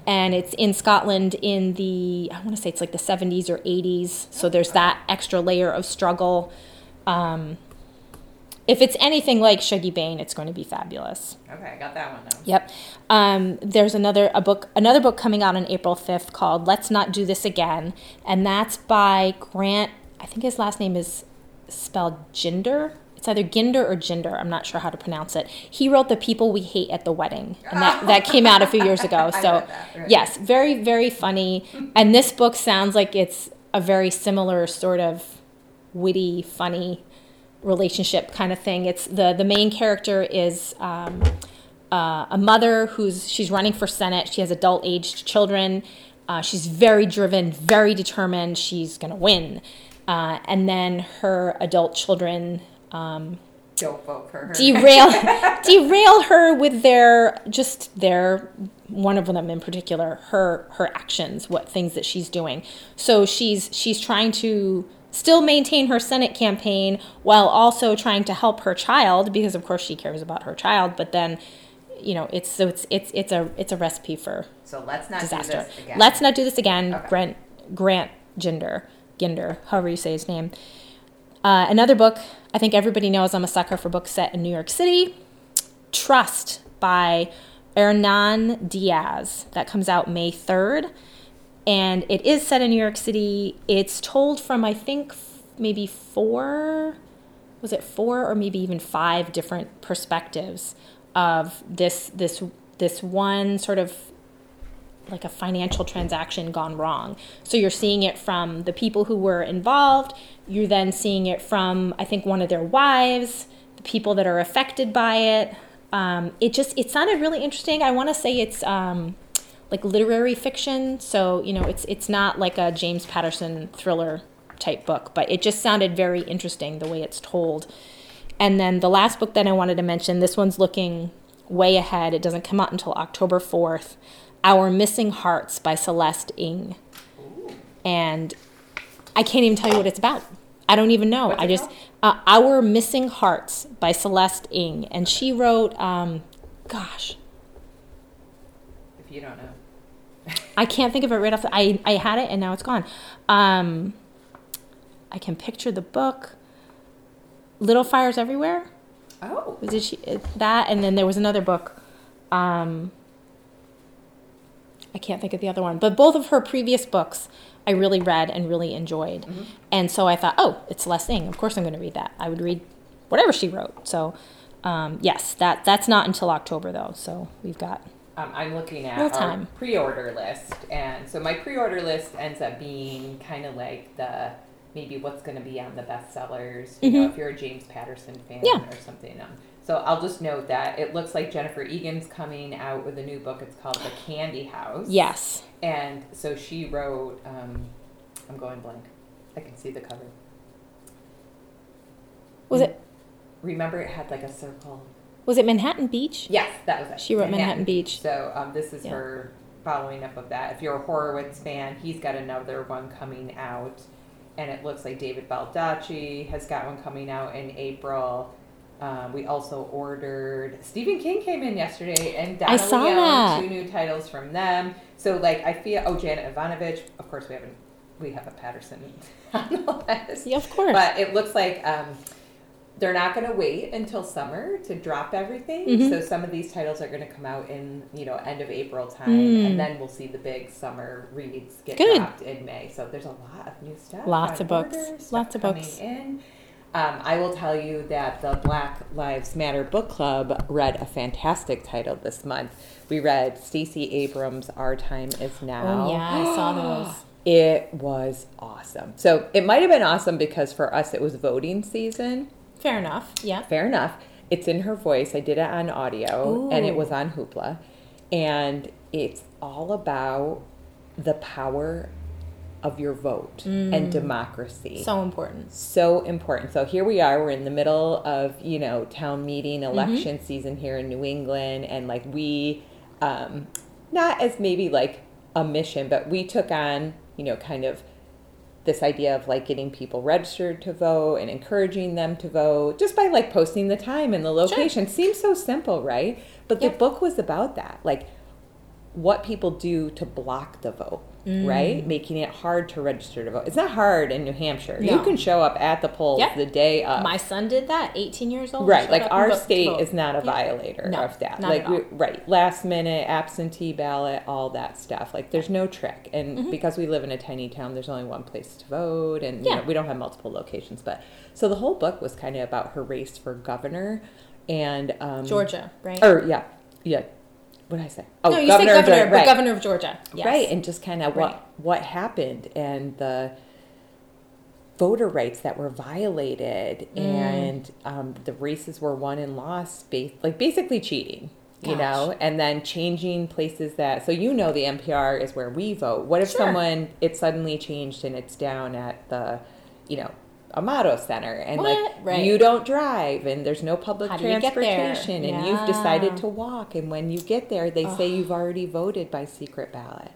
S3: And it's in Scotland in the, I want to say it's like the 70s or 80s. So there's that extra layer of struggle. Um, if it's anything like Shuggie Bain, it's going to be fabulous.
S1: Okay, I got that one though.
S3: Yep. Um, there's another a book another book coming out on April 5th called Let's Not Do This Again, and that's by Grant. I think his last name is spelled Ginder. It's either Ginder or Ginder. I'm not sure how to pronounce it. He wrote The People We Hate at the Wedding, and that, that came out a few years ago. So,
S1: that, right.
S3: yes, very very funny. And this book sounds like it's a very similar sort of witty, funny relationship kind of thing. It's the the main character is um, uh, a mother who's she's running for senate. She has adult aged children. Uh, she's very driven, very determined. She's gonna win. Uh, and then her adult children um,
S1: Don't vote for her.
S3: derail derail her with their just their one of them in particular her her actions what things that she's doing so she's she's trying to still maintain her senate campaign while also trying to help her child because of course she cares about her child but then you know it's so it's it's it's a it's a recipe for
S1: so let's not
S3: disaster
S1: do this again.
S3: let's not do this again
S1: Okay.
S3: grant grant ginder ginder however you say his name uh, another book I think everybody knows I'm a sucker for books set in New York City. Trust by Hernan Diaz. That comes out May 3rd. And it is set in New York City. It's told from, I think, maybe four, was it four or maybe even five different perspectives of this, this, this one sort of like a financial transaction gone wrong. So you're seeing it from the people who were involved. You're then seeing it from, I think, one of their wives, the people that are affected by it. Um, it just it sounded really interesting. I want to say it's um, like literary fiction, so you know it's it's not like a James Patterson thriller type book, but it just sounded very interesting the way it's told. And then the last book that I wanted to mention, this one's looking way ahead. It doesn't come out until October 4th. Our Missing Hearts by Celeste Ng. And I can't even tell you what it's about. I don't even know.
S1: What's
S3: I just, uh, Our Missing Hearts by Celeste Ng. And she wrote, um, gosh,
S1: if you don't know.
S3: I can't think of it right off the, I, I had it and now it's gone. Um, I can picture the book. Little Fires Everywhere.
S1: Oh,
S3: it she, that? And then there was another book. Um, I can't think of the other one, but both of her previous books I really read and really enjoyed. And so I thought, oh, it's Celeste Ng. Of course I'm going to read that. I would read whatever she wrote. So um, yes, that that's not until October though. So we've got
S1: um, I'm looking at our pre-order list, and so my pre-order list ends up being kind of like the maybe what's going to be on the bestsellers. You know, if you're a James Patterson fan
S3: Mm-hmm. Yeah.
S1: or something. Um, so I'll just note that it looks like Jennifer Egan's coming out with a new book. It's called The Candy House.
S3: yes.
S1: And so she wrote. Um, I'm going blank. I can see the cover.
S3: Was it
S1: Remember, it had like a circle.
S3: was it Manhattan Beach?
S1: Yes, that was it.
S3: She wrote Manhattan Beach.
S1: So um, this is
S3: Yeah.
S1: her following up of that. If you're a Horowitz fan, he's got another one coming out, and it looks like David Baldacci has got one coming out in April. Um, we also ordered Stephen King came in yesterday, and Donna
S3: I saw
S1: Leone,
S3: that.
S1: two new titles from them. So like I feel oh Janet Evanovich, of course we haven't we have a Patterson on the list.
S3: Yeah, of course.
S1: But it looks like um, they're not going to wait until summer to drop everything.
S3: Mhm.
S1: So some of these titles are going to come out in you know end of April time,
S3: Mm.
S1: and then we'll see the big summer reads get
S3: Good.
S1: dropped in May. So there's a lot of new stuff.
S3: Lots of books.
S1: order, stuff
S3: Lots of books.
S1: in. Um, I will tell you that the Black Lives Matter book club read a fantastic title this month. We read Stacey Abrams' "Our Time Is Now."
S3: Oh yeah, I saw those.
S1: It was awesome. So it might have been awesome because for us it was voting season.
S3: Fair enough. Yeah.
S1: Fair enough. It's in her voice. I did it on audio and it was on Hoopla. And it's all about the power of your vote and democracy.
S3: Mm. So important.
S1: so important. So here we are, we're in the middle of, you know, town meeting,
S3: Mm-hmm.
S1: election season here in New England, and like we, um, not as maybe like a mission, but we took on, you know, kind of this idea of like getting people registered to vote and encouraging them to vote just by like posting the time and the location. Seems so simple, right? But the book was about that. Like what people do to block the vote, right? Making it hard to register to vote. It's not hard in New Hampshire. You can show up at the polls
S3: Yeah.
S1: the day of.
S3: My son did that. 18 years old.
S1: Right, like our state is not a
S3: Yeah.
S1: violator
S3: No,
S1: of that. like we- right, last minute absentee ballot, all that stuff. Like there's no trick, and because we live in a tiny town, there's only one place to vote, and you
S3: Mm-hmm. Yeah.
S1: know, we don't have multiple locations. But so the whole book was kind of about her race for governor, and um,
S3: Georgia, right?
S1: or yeah, yeah. What did I say? Oh,
S3: no, you
S1: governor,
S3: said
S1: of
S3: governor,
S1: Georgia,
S3: but
S1: right.
S3: governor of Georgia. Yes.
S1: Right, and just kind of
S3: Right.
S1: what what happened and the voter rights that were violated
S3: Mm.
S1: and um, the races were won and lost, ba- like basically cheating. You know, and then changing places that so you know the NPR is where we vote. What if
S3: Sure.
S1: someone it suddenly changed and it's down at the, you know, Amato Center and
S3: What?
S1: like
S3: Right.
S1: you don't drive and there's no public
S3: How you get there?
S1: transportation and you've decided to walk and when you get there they say you've already voted by secret ballot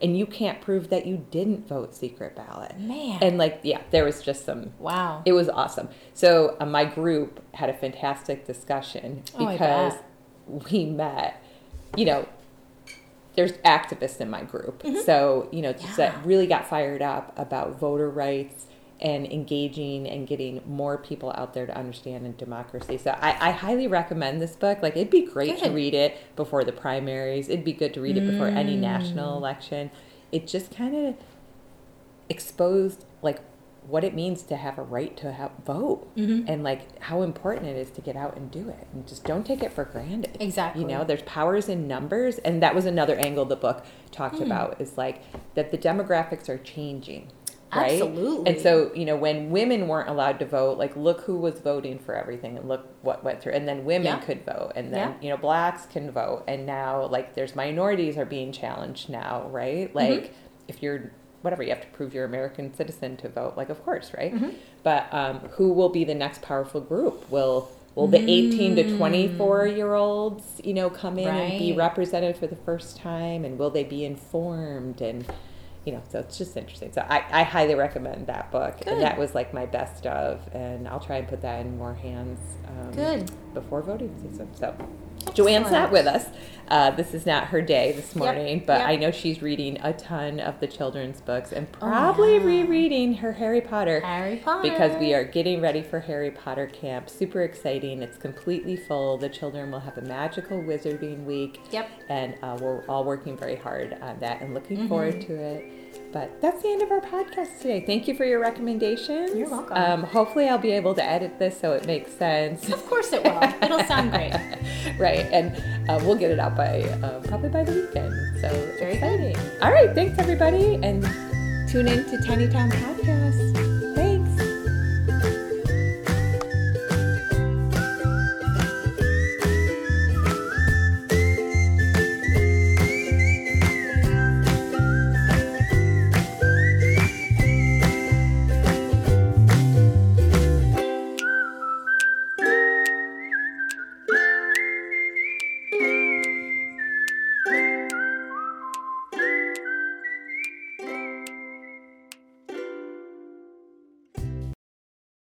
S1: and you can't prove that you didn't vote secret ballot
S3: Man.
S1: and like yeah there was just some
S3: wow.
S1: it was awesome so uh, my group had a fantastic discussion
S3: Oh,
S1: because we met you know there's activists in my group so you know just that
S3: Mm-hmm.
S1: Really got fired up about voter rights and engaging and getting more people out there to understand in democracy. So I, I highly recommend this book. Like it'd be great to read it before the primaries. It'd be good to read it before any
S3: Mm.
S1: national election. It just kind of exposed like what it means to have a right to have vote
S3: Mm-hmm.
S1: and like how important it is to get out and do it. And just don't take it for granted.
S3: Exactly.
S1: you know there's powers in numbers. And that was another angle the book talked
S3: Hmm.
S1: about is like that the demographics are changing right?
S3: Absolutely.
S1: and so you know when women weren't allowed to vote like look who was voting for everything and look what went through. And then women
S3: Yeah.
S1: could vote. And then
S3: Yeah.
S1: you know blacks can vote. And now like there's minorities are being challenged now right? Mm-hmm. Like if you're whatever you have to prove you're American citizen to vote. Like of course right? Mm-hmm. But um, who will be the next powerful group? Will will the 18 to mm. 24 year olds you know come in and be represented for the first time? And will they be informed? And you know so it's just interesting so i, I highly recommend that book
S3: Good.
S1: and that was like my best of and i'll try and put that in more hands um,
S3: Good.
S1: before voting season so joanne's not with us uh, this is not her day this morning but
S3: yep.
S1: i know she's reading a ton of the children's books and probably
S3: Oh, yeah.
S1: rereading her harry potter
S3: Harry Potter.
S1: because we are getting ready for Harry Potter camp. Super exciting. It's completely full. The children will have a magical wizarding week.
S3: Yep.
S1: And uh, we're all working very hard on that and looking
S3: Mm-hmm.
S1: forward to it. But that's the end of our podcast today. Thank you for your recommendations.
S3: You're welcome.
S1: Um, hopefully, I'll be able to edit this so it makes sense.
S3: Of course it will. It'll sound great.
S1: right. And uh, we'll get it out by uh, probably by the weekend. So
S3: Very
S1: exciting. All right. Thanks, everybody. And tune in to Tiny Town Podcast.